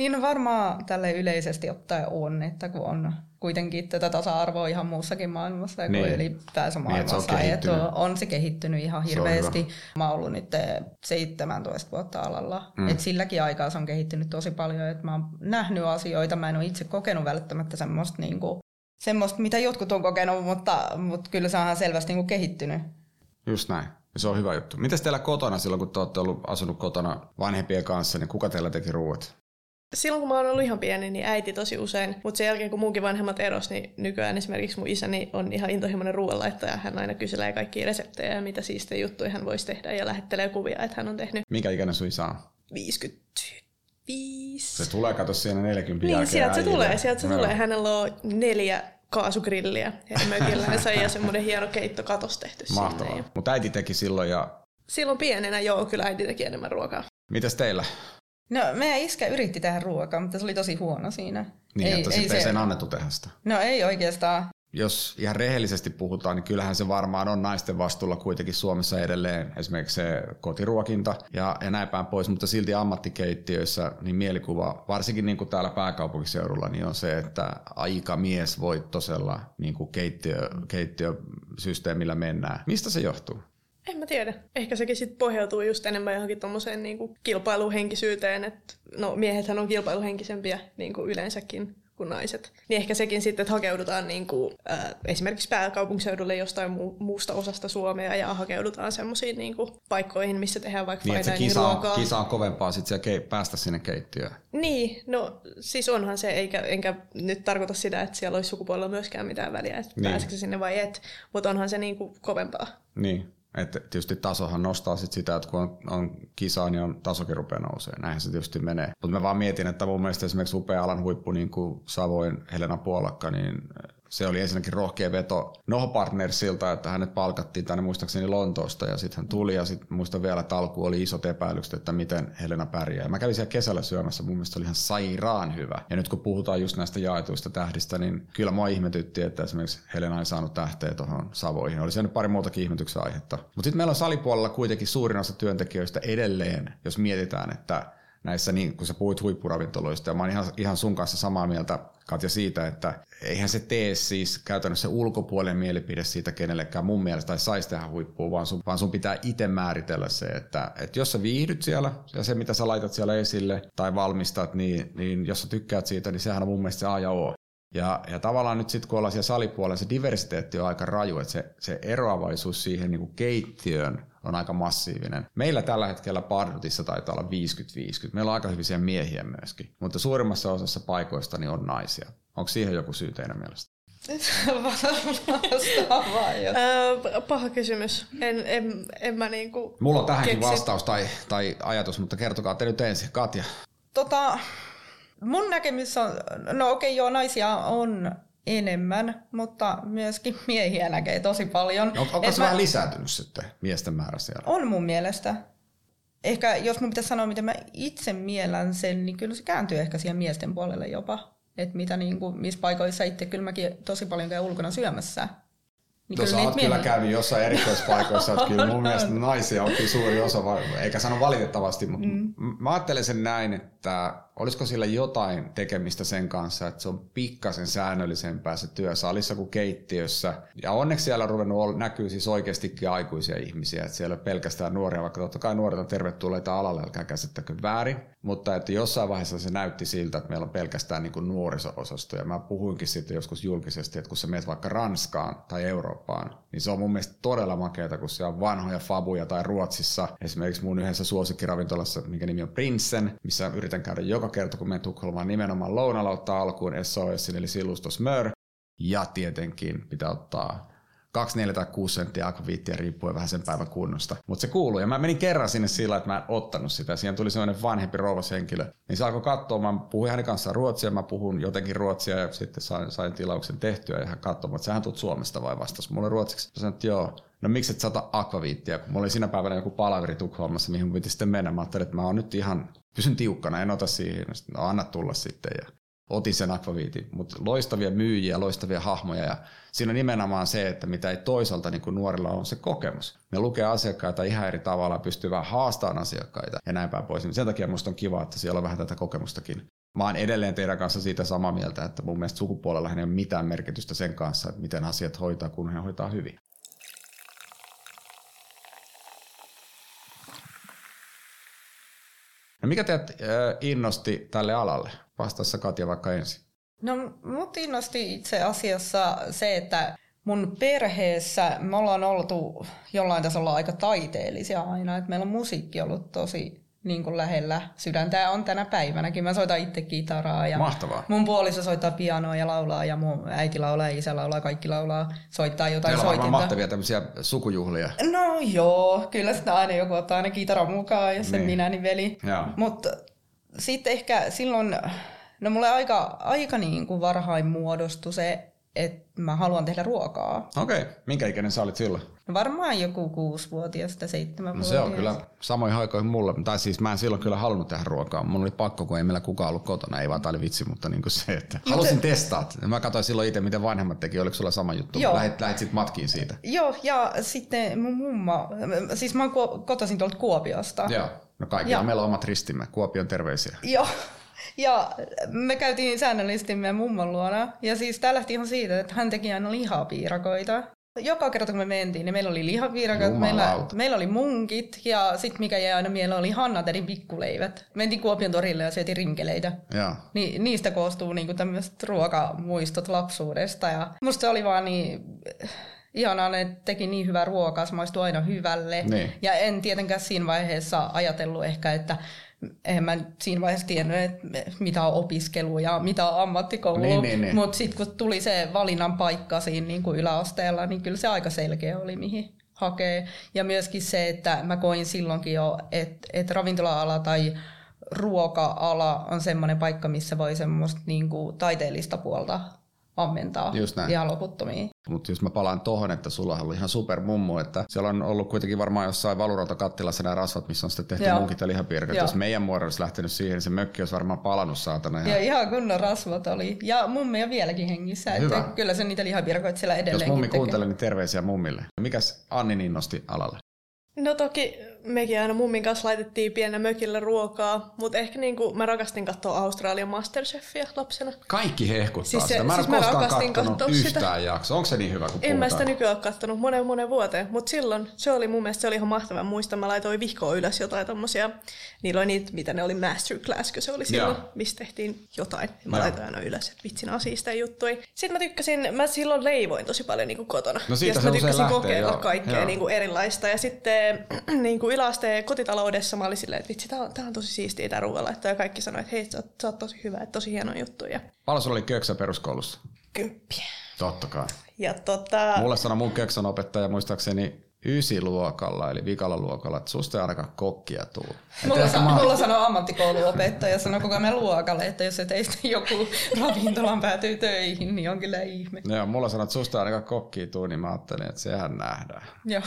Niin no varmaan tälle yleisesti ottaen on, että kun on kuitenkin tätä tasa-arvoa ihan muussakin maailmassa niin. kuin ylipäänsä maailmassa, niin, että on, on se kehittynyt ihan hirveästi. Mä oon ollut nyt 17 vuotta alalla, mm. että silläkin aikaa se on kehittynyt tosi paljon, että mä oon nähnyt asioita, mä en ole itse kokenut välttämättä semmoista, niin kuin, semmoista mitä jotkut on kokenut, mutta, mutta kyllä se on selvästi niin kuin kehittynyt. Just näin. Se on hyvä juttu. Miten teillä kotona silloin, kun te olette ollut asunut kotona vanhempien kanssa, niin kuka teillä teki ruuat? Silloin kun mä oon ollut ihan pieni, niin äiti tosi usein. Mutta sen jälkeen kun munkin vanhemmat eros, niin nykyään esimerkiksi mun isäni on ihan intohimoinen ruoanlaittaja. Hän aina kyselee kaikkia reseptejä ja mitä siistejä juttuja hän voisi tehdä ja lähettelee kuvia, että hän on tehnyt. Minkä ikäinen sun isä on? 55. Se tulee, kato siinä 40 Niin, sieltä se äijille. tulee, sieltä se no. tulee. Hänellä on neljä kaasugrilliä ja mökillä ja semmoinen hieno keittokatos tehty Mahtavaa. Mutta äiti teki silloin ja... Silloin pienenä joo, kyllä äiti teki enemmän ruokaa. Mitäs teillä? No meidän iskä yritti tehdä ruokaa, mutta se oli tosi huono siinä. Niin, ei, että ei, se... ei sen annettu tehdä sitä. No ei oikeastaan. jos ihan rehellisesti puhutaan, niin kyllähän se varmaan on naisten vastuulla kuitenkin Suomessa edelleen, esimerkiksi se kotiruokinta ja, ja näin päin pois, mutta silti ammattikeittiöissä niin mielikuva, varsinkin niin kuin täällä pääkaupunkiseudulla, niin on se, että aika mies voittosella niin kuin keittiö, keittiösysteemillä mennään. Mistä se johtuu? En mä tiedä. Ehkä sekin sitten pohjautuu just enemmän johonkin tuommoiseen niinku kilpailuhenkisyyteen, että no miehethän on kilpailuhenkisempiä niinku yleensäkin kuin naiset. Niin ehkä sekin sitten, että hakeudutaan niin kuin, äh, esimerkiksi pääkaupunkiseudulle jostain mu- muusta osasta Suomea ja hakeudutaan semmoisiin niin kuin, paikkoihin, missä tehdään vaikka niin, että kisa, ruokaa. kisa on kovempaa sit siellä ke- päästä sinne keittiöön. Niin, no siis onhan se, eikä, enkä nyt tarkoita sitä, että siellä olisi sukupuolella myöskään mitään väliä, että niin. pääseekö sinne vai et, mutta onhan se niin kuin, kovempaa. Niin. Että tietysti tasohan nostaa sit sitä, että kun on, on kisa, niin on tasokin rupeaa nousee. Näinhän se tietysti menee. Mutta mä vaan mietin, että mun mielestä esimerkiksi upea alan huippu, niin kuin Savoin Helena Puolakka, niin se oli ensinnäkin rohkea veto Noho Partnersilta, että hänet palkattiin tänne muistaakseni Lontoosta ja sitten hän tuli ja sitten muistan vielä, että alku oli isot epäilykset, että miten Helena pärjää. Mä kävin siellä kesällä syömässä, mun mielestä oli ihan sairaan hyvä. Ja nyt kun puhutaan just näistä jaetuista tähdistä, niin kyllä mua ihmetytti, että esimerkiksi Helena ei saanut tähteä tuohon Savoihin. Oli siellä pari muutakin ihmetyksen aihetta. Mutta sitten meillä on salipuolella kuitenkin suurin osa työntekijöistä edelleen, jos mietitään, että näissä, niin kun sä puhuit huippuravintoloista, ja mä oon ihan, ihan sun kanssa samaa mieltä, Katja, siitä, että eihän se tee siis käytännössä ulkopuolen mielipide siitä kenellekään mun mielestä, tai saisi tehdä huippua, vaan sun, vaan sun pitää itse määritellä se, että, että jos sä viihdyt siellä, ja se mitä sä laitat siellä esille, tai valmistat, niin, niin jos sä tykkäät siitä, niin sehän on mun mielestä se A ja O. Ja, ja tavallaan nyt sitten kun ollaan siellä salipuolella, se diversiteetti on aika raju, että se, se eroavaisuus siihen niin kuin keittiön on aika massiivinen. Meillä tällä hetkellä Pardutissa taitaa olla 50-50. Meillä on aika hyviä miehiä myöskin, mutta suurimmassa osassa paikoista niin on naisia. Onko siihen joku syy teidän mielestä? paha kysymys. En, en, en mä niinku Mulla on tähänkin keksi. vastaus tai, tai ajatus, mutta kertokaa te nyt ensin. Katja. Tota, mun näkemys on, no okei okay, joo, naisia on enemmän, mutta myöskin [LAUGHS] miehiä näkee tosi paljon. On, onko se mä... vähän lisääntynyt sitten miesten määrä siellä? On mun mielestä. Ehkä jos mun pitäisi sanoa, miten mä itse mielän sen, niin kyllä se kääntyy ehkä siihen miesten puolelle jopa. Että mitä niin kuin, missä paikoissa itse kyllä mäkin tosi paljon käyn ulkona syömässä. Niin Tuossa olet kyllä käynyt jossain erikoispaikoissa, että kyllä mun mielestä [LAUGHS] naisia on kyllä suuri osa, eikä sano valitettavasti, mutta mm. mä ajattelen sen näin, että olisiko sillä jotain tekemistä sen kanssa, että se on pikkasen säännöllisempää se työ salissa kuin keittiössä. Ja onneksi siellä on ruvennut näkyy siis oikeastikin aikuisia ihmisiä, että siellä ei ole pelkästään nuoria, vaikka totta kai nuoret on tervetulleita alalle, älkää käsittäkö väärin. Mutta että jossain vaiheessa se näytti siltä, että meillä on pelkästään niin nuoriso-osasto. Ja mä puhuinkin sitten joskus julkisesti, että kun sä menet vaikka Ranskaan tai Eurooppaan, niin se on mun mielestä todella makeata, kun siellä on vanhoja fabuja tai Ruotsissa. Esimerkiksi mun yhdessä suosikkiravintolassa, minkä nimi on Prinsen, missä yritän käydä joka kerta, kun menen Tukholmaan nimenomaan lounalla ottaa alkuun SOS, eli Silustos Mör. Ja tietenkin pitää ottaa 2, 4 tai 6 senttiä akvaviittiä riippuen vähän sen päivän kunnosta. Mutta se kuuluu. Ja mä menin kerran sinne sillä, että mä en ottanut sitä. Siihen tuli sellainen vanhempi rouvas henkilö. Niin se alkoi katsoa. Mä puhuin hänen kanssaan ruotsia. Mä puhun jotenkin ruotsia ja sitten sain, sain tilauksen tehtyä. Ja hän katsoi, että sähän tulet Suomesta vai vastas mulle ruotsiksi. Mä sanoin, että joo. No miksi et sata akvaviittiä? Kun mulla oli siinä päivänä joku palaveri Tukholmassa, mihin mun piti sitten mennä. Mä ajattelin, että mä oon nyt ihan, pysyn tiukkana, en ota siihen. No anna tulla sitten. Ja otin sen akvaviitin. Mutta loistavia myyjiä, loistavia hahmoja ja siinä on nimenomaan se, että mitä ei toisaalta niin kuin nuorilla on se kokemus. Ne lukee asiakkaita ihan eri tavalla, pystyy vähän haastamaan asiakkaita ja näin päin pois. Sen takia minusta on kiva, että siellä on vähän tätä kokemustakin. Mä oon edelleen teidän kanssa siitä samaa mieltä, että mun mielestä sukupuolella ei ole mitään merkitystä sen kanssa, että miten asiat hoitaa, kun he hoitaa hyvin. No mikä teidät innosti tälle alalle? Vastassa Katja vaikka ensin. No mut innosti itse asiassa se, että mun perheessä me ollaan oltu jollain tasolla aika taiteellisia aina. että meillä on musiikki ollut tosi niin kuin lähellä sydäntä on tänä päivänäkin. Mä soitan itse kitaraa ja Mahtavaa. mun puoliso soittaa pianoa ja laulaa ja mun äiti laulaa ja isä laulaa, kaikki laulaa, soittaa jotain Teillä soitinta. on mahtavia tämmöisiä sukujuhlia. No joo, kyllä sitä aina joku ottaa aina kitaran mukaan ja sen niin. minä niin veli. Mutta sitten ehkä silloin, no mulle aika, aika niin kuin varhain muodostui se että mä haluan tehdä ruokaa. Okei, okay. minkä ikäinen sä olit silloin? No varmaan joku kuusivuotias tai seitsemänvuotias. No se on kyllä samoin aikoihin mulle. Tai siis mä en silloin kyllä halunnut tehdä ruokaa. Mun oli pakko, kun ei meillä kukaan ollut kotona. Ei vaan tää oli vitsi, mutta niin kuin se, että halusin Mut... testaa. Mä katsoin silloin itse, miten vanhemmat teki. Oliko sulla sama juttu? Joo. Lähit, lähit sit matkiin siitä. Joo, ja sitten mun mumma, siis mä oon kotoisin tuolta Kuopiosta. Joo. No kaikilla meillä on omat ristimme. Kuopion terveisiä. Joo. Ja me käytiin säännöllisesti meidän mummon luona. Ja siis tämä lähti ihan siitä, että hän teki aina lihapiirakoita. Joka kerta kun me mentiin, niin meillä oli lihapiirakat, meillä, meillä oli munkit ja sitten mikä jäi aina mieleen oli Hannatedin pikkuleivät. Mentiin Kuopion torille ja syötiin rinkeleitä. Ja. Ni, niistä koostuu niinku tämmöiset ruokamuistot lapsuudesta. Ja musta se oli vaan niin ihanaa, että teki niin hyvää ruokaa, se maistui aina hyvälle. Niin. Ja en tietenkään siinä vaiheessa ajatellut ehkä, että en mä siinä vaiheessa tiennyt, että mitä on opiskelu ja mitä on ammattikoulu, niin, niin, niin. mutta sitten kun tuli se valinnan paikka siinä niin kuin yläasteella, niin kyllä se aika selkeä oli, mihin hakee. Ja myöskin se, että mä koin silloinkin jo, että, että ravintola-ala tai ruoka-ala on semmoinen paikka, missä voi semmoista niin kuin taiteellista puolta ammentaa Just näin. ihan loputtomiin. Mutta jos mä palaan tohon, että sulla on ollut ihan super mummu, että siellä on ollut kuitenkin varmaan jossain kattilassa nämä rasvat, missä on sitten tehty Joo. munkit ja lihapiirkat. Jos meidän muodon olisi lähtenyt siihen, niin se mökki olisi varmaan palannut saatana. Ihan... Ja ihan kunnon rasvat oli. Ja mummi on vieläkin hengissä. Hyvä. Että kyllä se niitä lihapiirkoita siellä edelleen Jos mummi kuuntelee, niin terveisiä mummille. Mikäs Anni innosti alalle? No toki mekin aina mummin kanssa laitettiin pienä mökillä ruokaa, mutta ehkä niinku mä rakastin katsoa Australian Masterchefia lapsena. Kaikki hehkuttaa siis se, sitä. Mä en siis ole koskaan katsonut yhtään jaksoa. Onko se niin hyvä kuin En mä sitä nykyään ole katsonut monen monen vuoteen, mutta silloin se oli mun mielestä se oli ihan mahtava. Muistan, mä laitoin vihkoon ylös jotain tommosia, niillä oli niitä, mitä ne oli masterclass, kun se oli silloin, Joo. missä tehtiin jotain. Mä Joo. laitoin aina ylös, että vitsin asiista juttui. Sitten mä tykkäsin, mä silloin leivoin tosi paljon niin kuin kotona. No siitä ja se mä tykkäsin lähtee, kokeilla kaikkea niin kuin erilaista. Ja sitten [CLEARS THROAT] niin kuin yläasteen kotitaloudessa mä olin silleen, että vitsi, tää on, tää on tosi siistiä tää ruoanlaitto. Ja kaikki sanoivat, että hei, sä oot, sä oot tosi hyvä, että tosi hieno juttu. Ja... Paljon sulla oli köksä peruskoulussa? Kymppiä. Totta kai. Ja tota... Mulle sanoi mun köksän opettaja muistaakseni ysiluokalla, eli vikalla luokalla, että susta ei ainakaan kokkia tuu. Mulla, sa- mä... mulla sanoo ammattikouluopettaja, sanoo koko ajan luokalle, että jos teistä joku ravintolan päätyy töihin, niin on kyllä ihme. Joo, mulla sanoo, että susta ei ainakaan kokkia tuu, niin mä ajattelin, että sehän nähdään. Joo.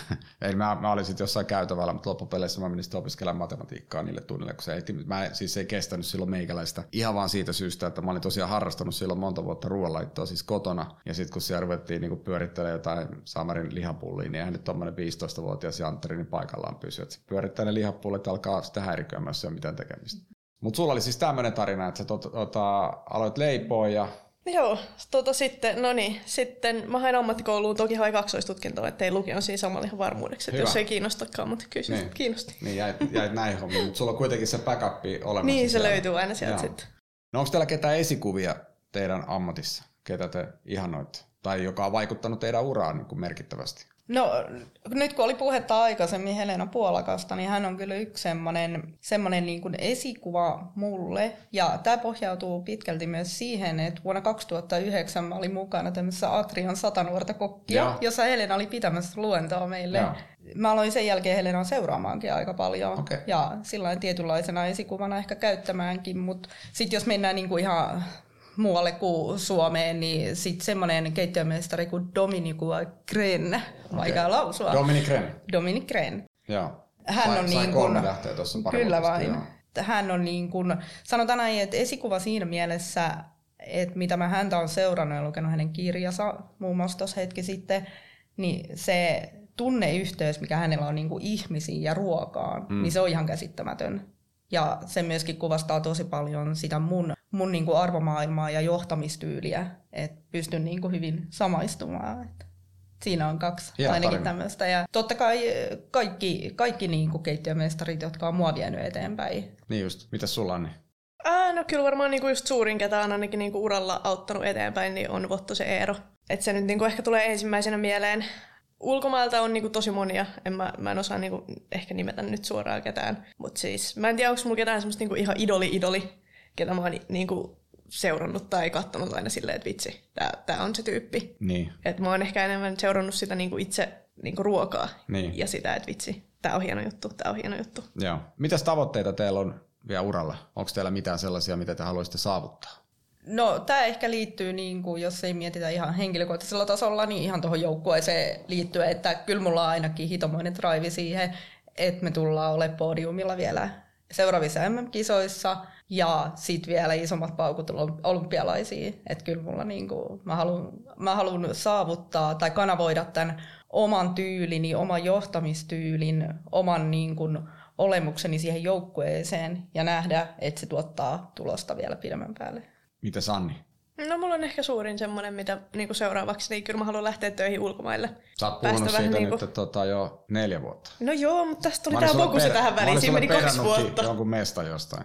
[LAUGHS] eli mä, mä olin sitten jossain käytävällä, mutta loppupeleissä mä menin sitten opiskelemaan matematiikkaa niille tunnille, kun se ei, mä siis ei kestänyt silloin meikäläistä. Ihan vaan siitä syystä, että mä olin tosiaan harrastanut silloin monta vuotta ruoanlaittoa siis kotona. Ja sitten kun siellä ruvettiin niin pyörittelemään jotain Samarin lihapullia, niin eihän nyt tuommoinen 15-vuotias jantteri niin paikallaan pysy. Että se pyörittää ne lihapullit, alkaa sitä häiriköä myös se mitään tekemistä. Mutta sulla oli siis tämmöinen tarina, että sä tot, tota, aloit leipoa ja Joo, tota sitten, no niin, sitten mä hain ammattikouluun, toki hain kaksoistutkintoa, ettei lukion siinä samalla ihan varmuudeksi, että jos ei kiinnostakaan, mutta kyllä niin. kiinnosti. Niin, jäit, jäit näin hommiin, mutta sulla on kuitenkin se backup olemassa. Niin, se siellä. löytyy aina sieltä sitten. No onko teillä ketään esikuvia teidän ammatissa, ketä te ihanoitte? Tai joka on vaikuttanut teidän uraan niin kuin merkittävästi? No nyt kun oli puhetta aikaisemmin Helena Puolakasta, niin hän on kyllä yksi semmoinen, semmoinen niin kuin esikuva mulle. Ja tämä pohjautuu pitkälti myös siihen, että vuonna 2009 mä olin mukana tämmöisessä Atrian sata nuorta kokkia, ja. jossa Helena oli pitämässä luentoa meille. Ja. Mä aloin sen jälkeen Helenan seuraamaankin aika paljon okay. ja sillä tietynlaisena esikuvana ehkä käyttämäänkin, mutta sitten jos mennään niin kuin ihan muualle kuin Suomeen, niin sitten semmoinen keittiömestari kuin Dominiku Gren, vaikea okay. lausua. Dominic Gren. Dominic Gren. Joo. Hän sain, on sain niin kuin, lähteä tuossa Kyllä vain. Joo. Hän on niin kuin, sanotaan näin, että esikuva siinä mielessä, että mitä mä häntä on seurannut ja lukenut hänen kirjansa muun muassa tuossa hetki sitten, niin se tunneyhteys, mikä hänellä on niin kuin ihmisiin ja ruokaan, mm. niin se on ihan käsittämätön. Ja se myöskin kuvastaa tosi paljon sitä mun, mun niin kuin arvomaailmaa ja johtamistyyliä, että pystyn niin kuin hyvin samaistumaan. Että siinä on kaksi Hieno ainakin tämmöistä. Ja totta kai kaikki, kaikki niin kuin keittiömestarit, jotka on mua vienyt eteenpäin. Niin just. Mitäs sulla on? Ää, no kyllä varmaan niinku just suurin, ketä on ainakin niinku uralla auttanut eteenpäin, niin on Votto se Eero. Et se nyt niinku ehkä tulee ensimmäisenä mieleen ulkomailta on niinku tosi monia. En mä, mä en osaa niinku ehkä nimetä nyt suoraan ketään. Mutta siis mä en tiedä, onko mulla ketään semmoista niinku ihan idoli-idoli, ketä mä oon niinku seurannut tai katsonut aina silleen, että vitsi, tää, tää on se tyyppi. Niin. Et mä oon ehkä enemmän seurannut sitä niinku itse niinku ruokaa niin. ja sitä, että vitsi, tää on hieno juttu, tää on hieno juttu. Joo. Mitäs tavoitteita teillä on vielä uralla? Onko teillä mitään sellaisia, mitä te haluaisitte saavuttaa? No tämä ehkä liittyy, niin kuin, jos ei mietitä ihan henkilökohtaisella tasolla, niin ihan tuohon joukkueeseen liittyen, että kyllä mulla on ainakin hitomoinen drive siihen, että me tullaan ole podiumilla vielä seuraavissa MM-kisoissa ja sitten vielä isommat paukut olympialaisiin. Että kyllä mulla niinku, mä haluan mä haluan saavuttaa tai kanavoida tämän oman tyylini, oman johtamistyylin, oman niin kuin, olemukseni siihen joukkueeseen ja nähdä, että se tuottaa tulosta vielä pidemmän päälle. Mitä Sanni? No mulla on ehkä suurin semmoinen, mitä niinku seuraavaksi, niin kyllä mä haluan lähteä töihin ulkomaille. Sä oot puhunut siitä niinku... nyt tota, jo neljä vuotta. No joo, mutta tästä tuli tää fokusi per... tähän väliin, siinä meni kaksi vuotta. jonkun mesta jostain.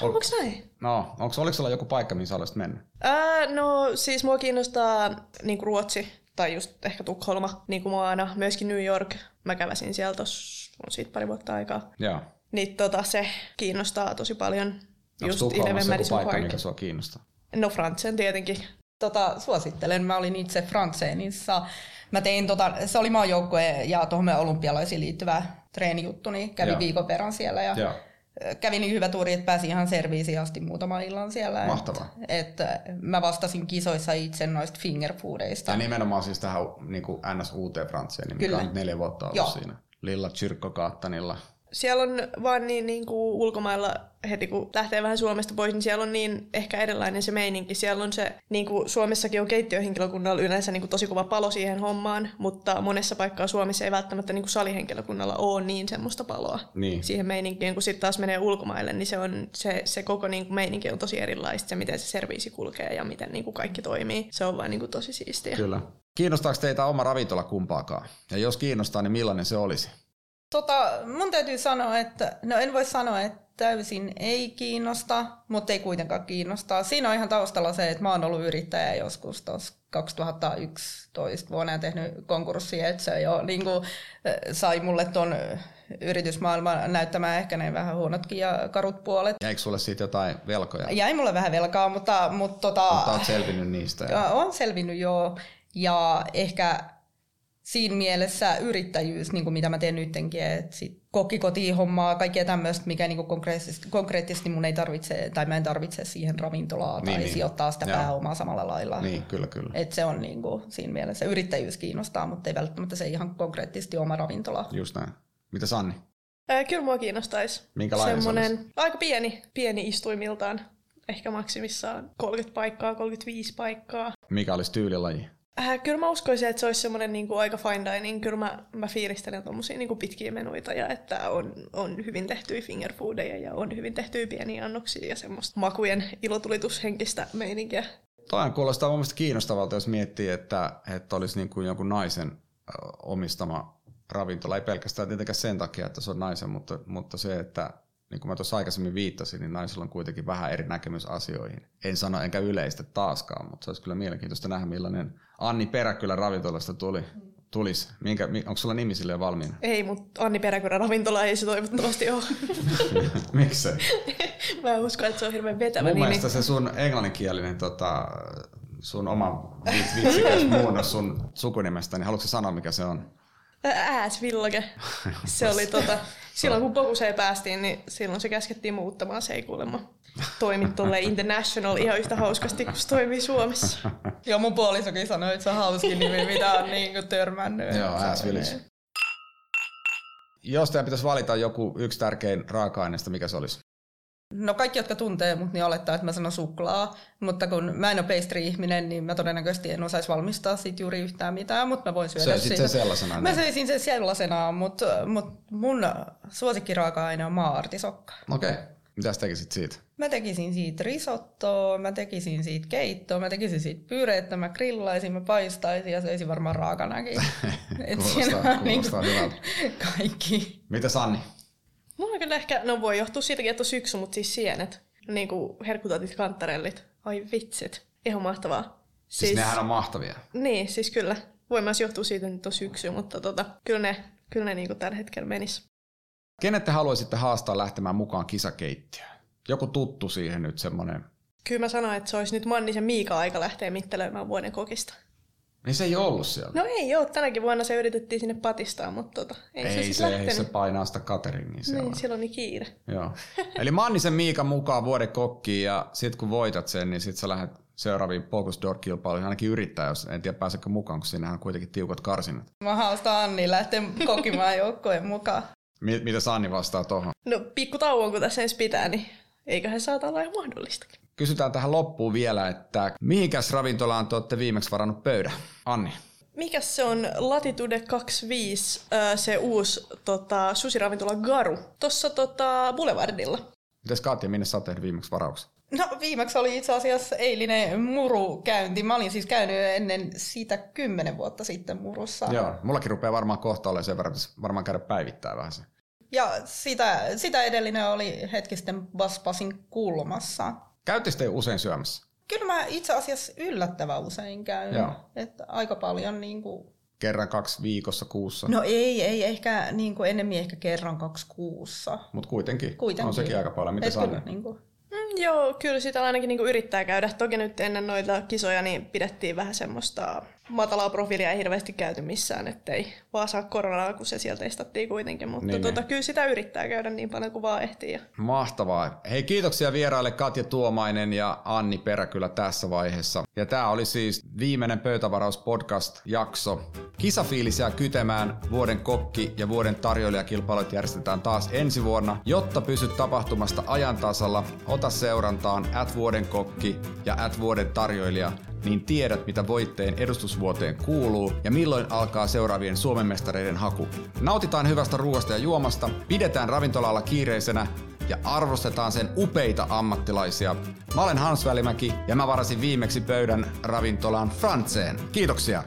Onko näin? No, onko, oliko sulla joku paikka, missä olisit mennyt? Ää, no siis mua kiinnostaa niin Ruotsi tai just ehkä Tukholma, niin kuin aina. Myöskin New York. Mä käväsin siellä tossa, on siitä pari vuotta aikaa. Joo. Niin tota, se kiinnostaa tosi paljon. Onko just Tukholmassa joku paikka, Park. mikä sua kiinnostaa? No Frantsen tietenkin. Tota, suosittelen. Mä olin itse Frantseenissa. Mä tein, tota, se oli maajoukkue ja tuohon olympialaisiin liittyvä treenijuttu, niin kävin Joo. viikon verran siellä. Ja Joo kävi niin hyvä tuuri, että pääsin ihan serviisiin asti muutama illan siellä. Mahtavaa. Että, että mä vastasin kisoissa itse noista fingerfoodeista. Ja nimenomaan siis tähän niin NSUT Frantseen, niin mikä on neljä vuotta ollut Joo. siinä. Lilla Tsyrkkokaattanilla siellä on vaan niin, niin kuin ulkomailla heti kun lähtee vähän Suomesta pois, niin siellä on niin ehkä erilainen se meininki. Siellä on se, niin kuin Suomessakin on keittiöhenkilökunnalla yleensä niin kuin tosi kova palo siihen hommaan, mutta monessa paikkaa Suomessa ei välttämättä niin kuin salihenkilökunnalla ole niin semmoista paloa niin. siihen meininkiin. Kun sitten taas menee ulkomaille, niin se, on, se, se koko niin kuin meininki on tosi erilaista, se miten se serviisi kulkee ja miten niin kuin kaikki toimii. Se on vaan niin kuin tosi siistiä. Kyllä. Kiinnostaako teitä oma ravintola kumpaakaan? Ja jos kiinnostaa, niin millainen se olisi? Tota, mun täytyy sanoa, että no en voi sanoa, että täysin ei kiinnosta, mutta ei kuitenkaan kiinnostaa. Siinä on ihan taustalla se, että mä oon ollut yrittäjä joskus tuossa 2011 vuonna ja tehnyt konkurssia, että se jo niin kuin, sai mulle ton yritysmaailman näyttämään ehkä ne vähän huonotkin ja karut puolet. Jäikö sulle siitä jotain velkoja? Jäi mulle vähän velkaa, mutta... Mutta, tota, mutta oot selvinnyt niistä. Ja... Olen selvinnyt joo. Ja ehkä siinä mielessä yrittäjyys, niin kuin mitä mä teen nyttenkin, että sit kokkikotihommaa, kaikkea tämmöistä, mikä niin kuin konkreettisesti, konkreettisesti mun ei tarvitse, tai mä en tarvitse siihen ravintolaa niin, tai niin. sijoittaa sitä Joo. pääomaa samalla lailla. Niin, kyllä, kyllä. Et se on niin kuin, siinä mielessä, yrittäjyys kiinnostaa, mutta ei välttämättä se ihan konkreettisesti oma ravintola. Just näin. Mitä Sanni? Ää, kyllä mua kiinnostaisi. Minkälainen Semmoinen, se aika pieni, pieni istuimiltaan. Ehkä maksimissaan 30 paikkaa, 35 paikkaa. Mikä olisi tyylilaji? Äh, kyllä mä uskoisin, että se olisi semmoinen niin kuin aika fine dining. Kyllä mä, mä fiilistelen tuommoisia niin pitkiä menuita ja että on, on hyvin tehtyjä fingerfoodeja ja on hyvin tehtyjä pieniä annoksia ja semmoista makujen ilotulitushenkistä meininkiä. Toinen kuulostaa mun mielestä kiinnostavalta, jos miettii, että, että olisi niin kuin jonkun naisen omistama ravintola. Ei pelkästään tietenkään sen takia, että se on naisen, mutta, mutta se, että niin kuin mä tuossa aikaisemmin viittasin, niin naisilla on kuitenkin vähän eri näkemys asioihin. En sano enkä yleistä taaskaan, mutta se olisi kyllä mielenkiintoista nähdä, millainen Anni Peräkylä ravintolasta tuli, tulisi. Minkä, onko sulla nimi sille valmiina? Ei, mutta Anni Peräkylä ravintola ei se toivottavasti ole. [LAUGHS] Miksi [LAUGHS] Mä en usko, että se on hirveän vetävä Mun nimi. mielestä se sun englanninkielinen tota, sun oma vitsikäs [LAUGHS] muunnos sun sukunimestä, niin haluatko sanoa mikä se on? Ääsvillage. Se oli tota, silloin kun Pokuseen päästiin, niin silloin se käskettiin muuttamaan. Se ei kuulemma toimi tuolle international ihan yhtä hauskasti kuin se toimii Suomessa. [LAUGHS] Joo, mun puolisokin sanoi, että se on hauskin nimi, mitä on niin kuin törmännyt. Joo, Ääsvillage. Jos teidän pitäisi valita joku yksi tärkein raaka-aineesta, mikä se olisi? No kaikki, jotka tuntee mut, niin olettaa, että mä sanon suklaa, mutta kun mä en ole pastry-ihminen, niin mä todennäköisesti en osaisi valmistaa siitä juuri yhtään mitään, mutta mä voin syödä sitä. sen sellaisena? Mä söisin sen sellaisenaan, mutta, mutta mun suosikkiraaka-aine on maa-artisokka. Okei. Okay. Mitä tekisit siitä? Mä tekisin siitä risottoa, mä tekisin siitä keittoa, mä tekisin siitä pyreettä, mä grillaisin, mä paistaisin ja söisin varmaan raakanakin. [LAUGHS] kuulostaa, kuulostaa niin hyvältä. [LAUGHS] Kaikki. Mitä Sanni? Mulla on kyllä ehkä, no voi johtua siitäkin, että on syksy, mutta siis sienet. Niin kuin herkutatit, kantarellit. Ai vitsit. Ihan mahtavaa. Siis, siis nehän on mahtavia. Niin, siis kyllä. Voi myös johtua siitä, että on syksy, mutta tota, kyllä ne, kyllä ne niin kuin tällä hetkellä menis. Kenet te haluaisitte haastaa lähtemään mukaan kisakeittiöön? Joku tuttu siihen nyt semmoinen. Kyllä mä sanoin, että se olisi nyt Mannisen Miika aika lähteä mittelöimään vuoden kokista. Niin se ei ollut siellä. No ei ole, tänäkin vuonna se yritettiin sinne patistaa, mutta tota, ei, ei se, siis se, ei lähtenyt. se painaa sitä cateringia siellä. niin, silloin oli kiire. Joo. [LAUGHS] Eli Mannisen Miika mukaan vuoden kokkiin ja sit kun voitat sen, niin sit sä lähdet seuraaviin Focus Door-kilpailuihin ainakin yrittää, jos en tiedä pääsekö mukaan, kun siinähän on kuitenkin tiukat karsinnat. Mä haastan Anni lähteä kokimaan joukkojen mukaan. Mi- mitä Sanni vastaa tuohon? No pikku tauon, kun tässä ensi pitää, niin eiköhän saata olla ihan mahdollistakin. Kysytään tähän loppuun vielä, että mihinkäs ravintolaan te olette viimeksi varannut pöydän? Anni. Mikäs se on Latitude 25, ää, se uusi tota, susiravintola Garu, tuossa tota, Boulevardilla. Mites Katja, minne sä oot tehnyt viimeksi varauksen? No viimeksi oli itse asiassa eilinen murukäynti. Mä olin siis käynyt ennen siitä kymmenen vuotta sitten murussa. Joo, mullakin rupeaa varmaan kohta olemaan sen verran, varmaan käydä päivittää vähän se. Ja sitä, sitä edellinen oli hetki sitten Baspasin kulmassa. Käytte te usein syömässä? Kyllä mä itse asiassa yllättävän usein käyn. Joo. Että aika paljon niin kuin... Kerran kaksi viikossa kuussa, No ei, ei ehkä niin kuin enemmän ehkä kerran kaksi kuussa. mutta kuitenkin. Kuitenkin. On sekin aika paljon. Mitä kyllä, niin kuin... Mm, joo, kyllä sitä ainakin niinku yrittää käydä. Toki nyt ennen noita kisoja niin pidettiin vähän semmoista matalaa profiilia, ei hirveästi käyty missään, ettei vaan saa koronaa, kun se sieltä testattiin kuitenkin. Mutta Niin, niin, tota, kyllä sitä yrittää käydä niin paljon kuin vaan ehtii. Ja Mahtavaa. Hei, kiitoksia vieraille Katja Tuomainen ja Anni Peräkylä tässä vaiheessa. Ja tämä oli siis viimeinen Pöytävaraus podcast-jakso. Kisafiilisiä kytemään vuoden kokki ja vuoden tarjoilijakilpailut järjestetään taas ensi vuonna. Jotta pysyt tapahtumasta ajan tasalla, ota seurantaan at vuoden kokki ja at vuoden tarjoilija niin tiedät, mitä voitteen edustusvuoteen kuuluu ja milloin alkaa seuraavien Suomen mestareiden haku. Nautitaan hyvästä ruoasta ja juomasta, pidetään ravintolalla kiireisenä ja arvostetaan sen upeita ammattilaisia. Mä olen Hans Välimäki ja mä varasin viimeksi pöydän ravintolaan Frantseen. Kiitoksia!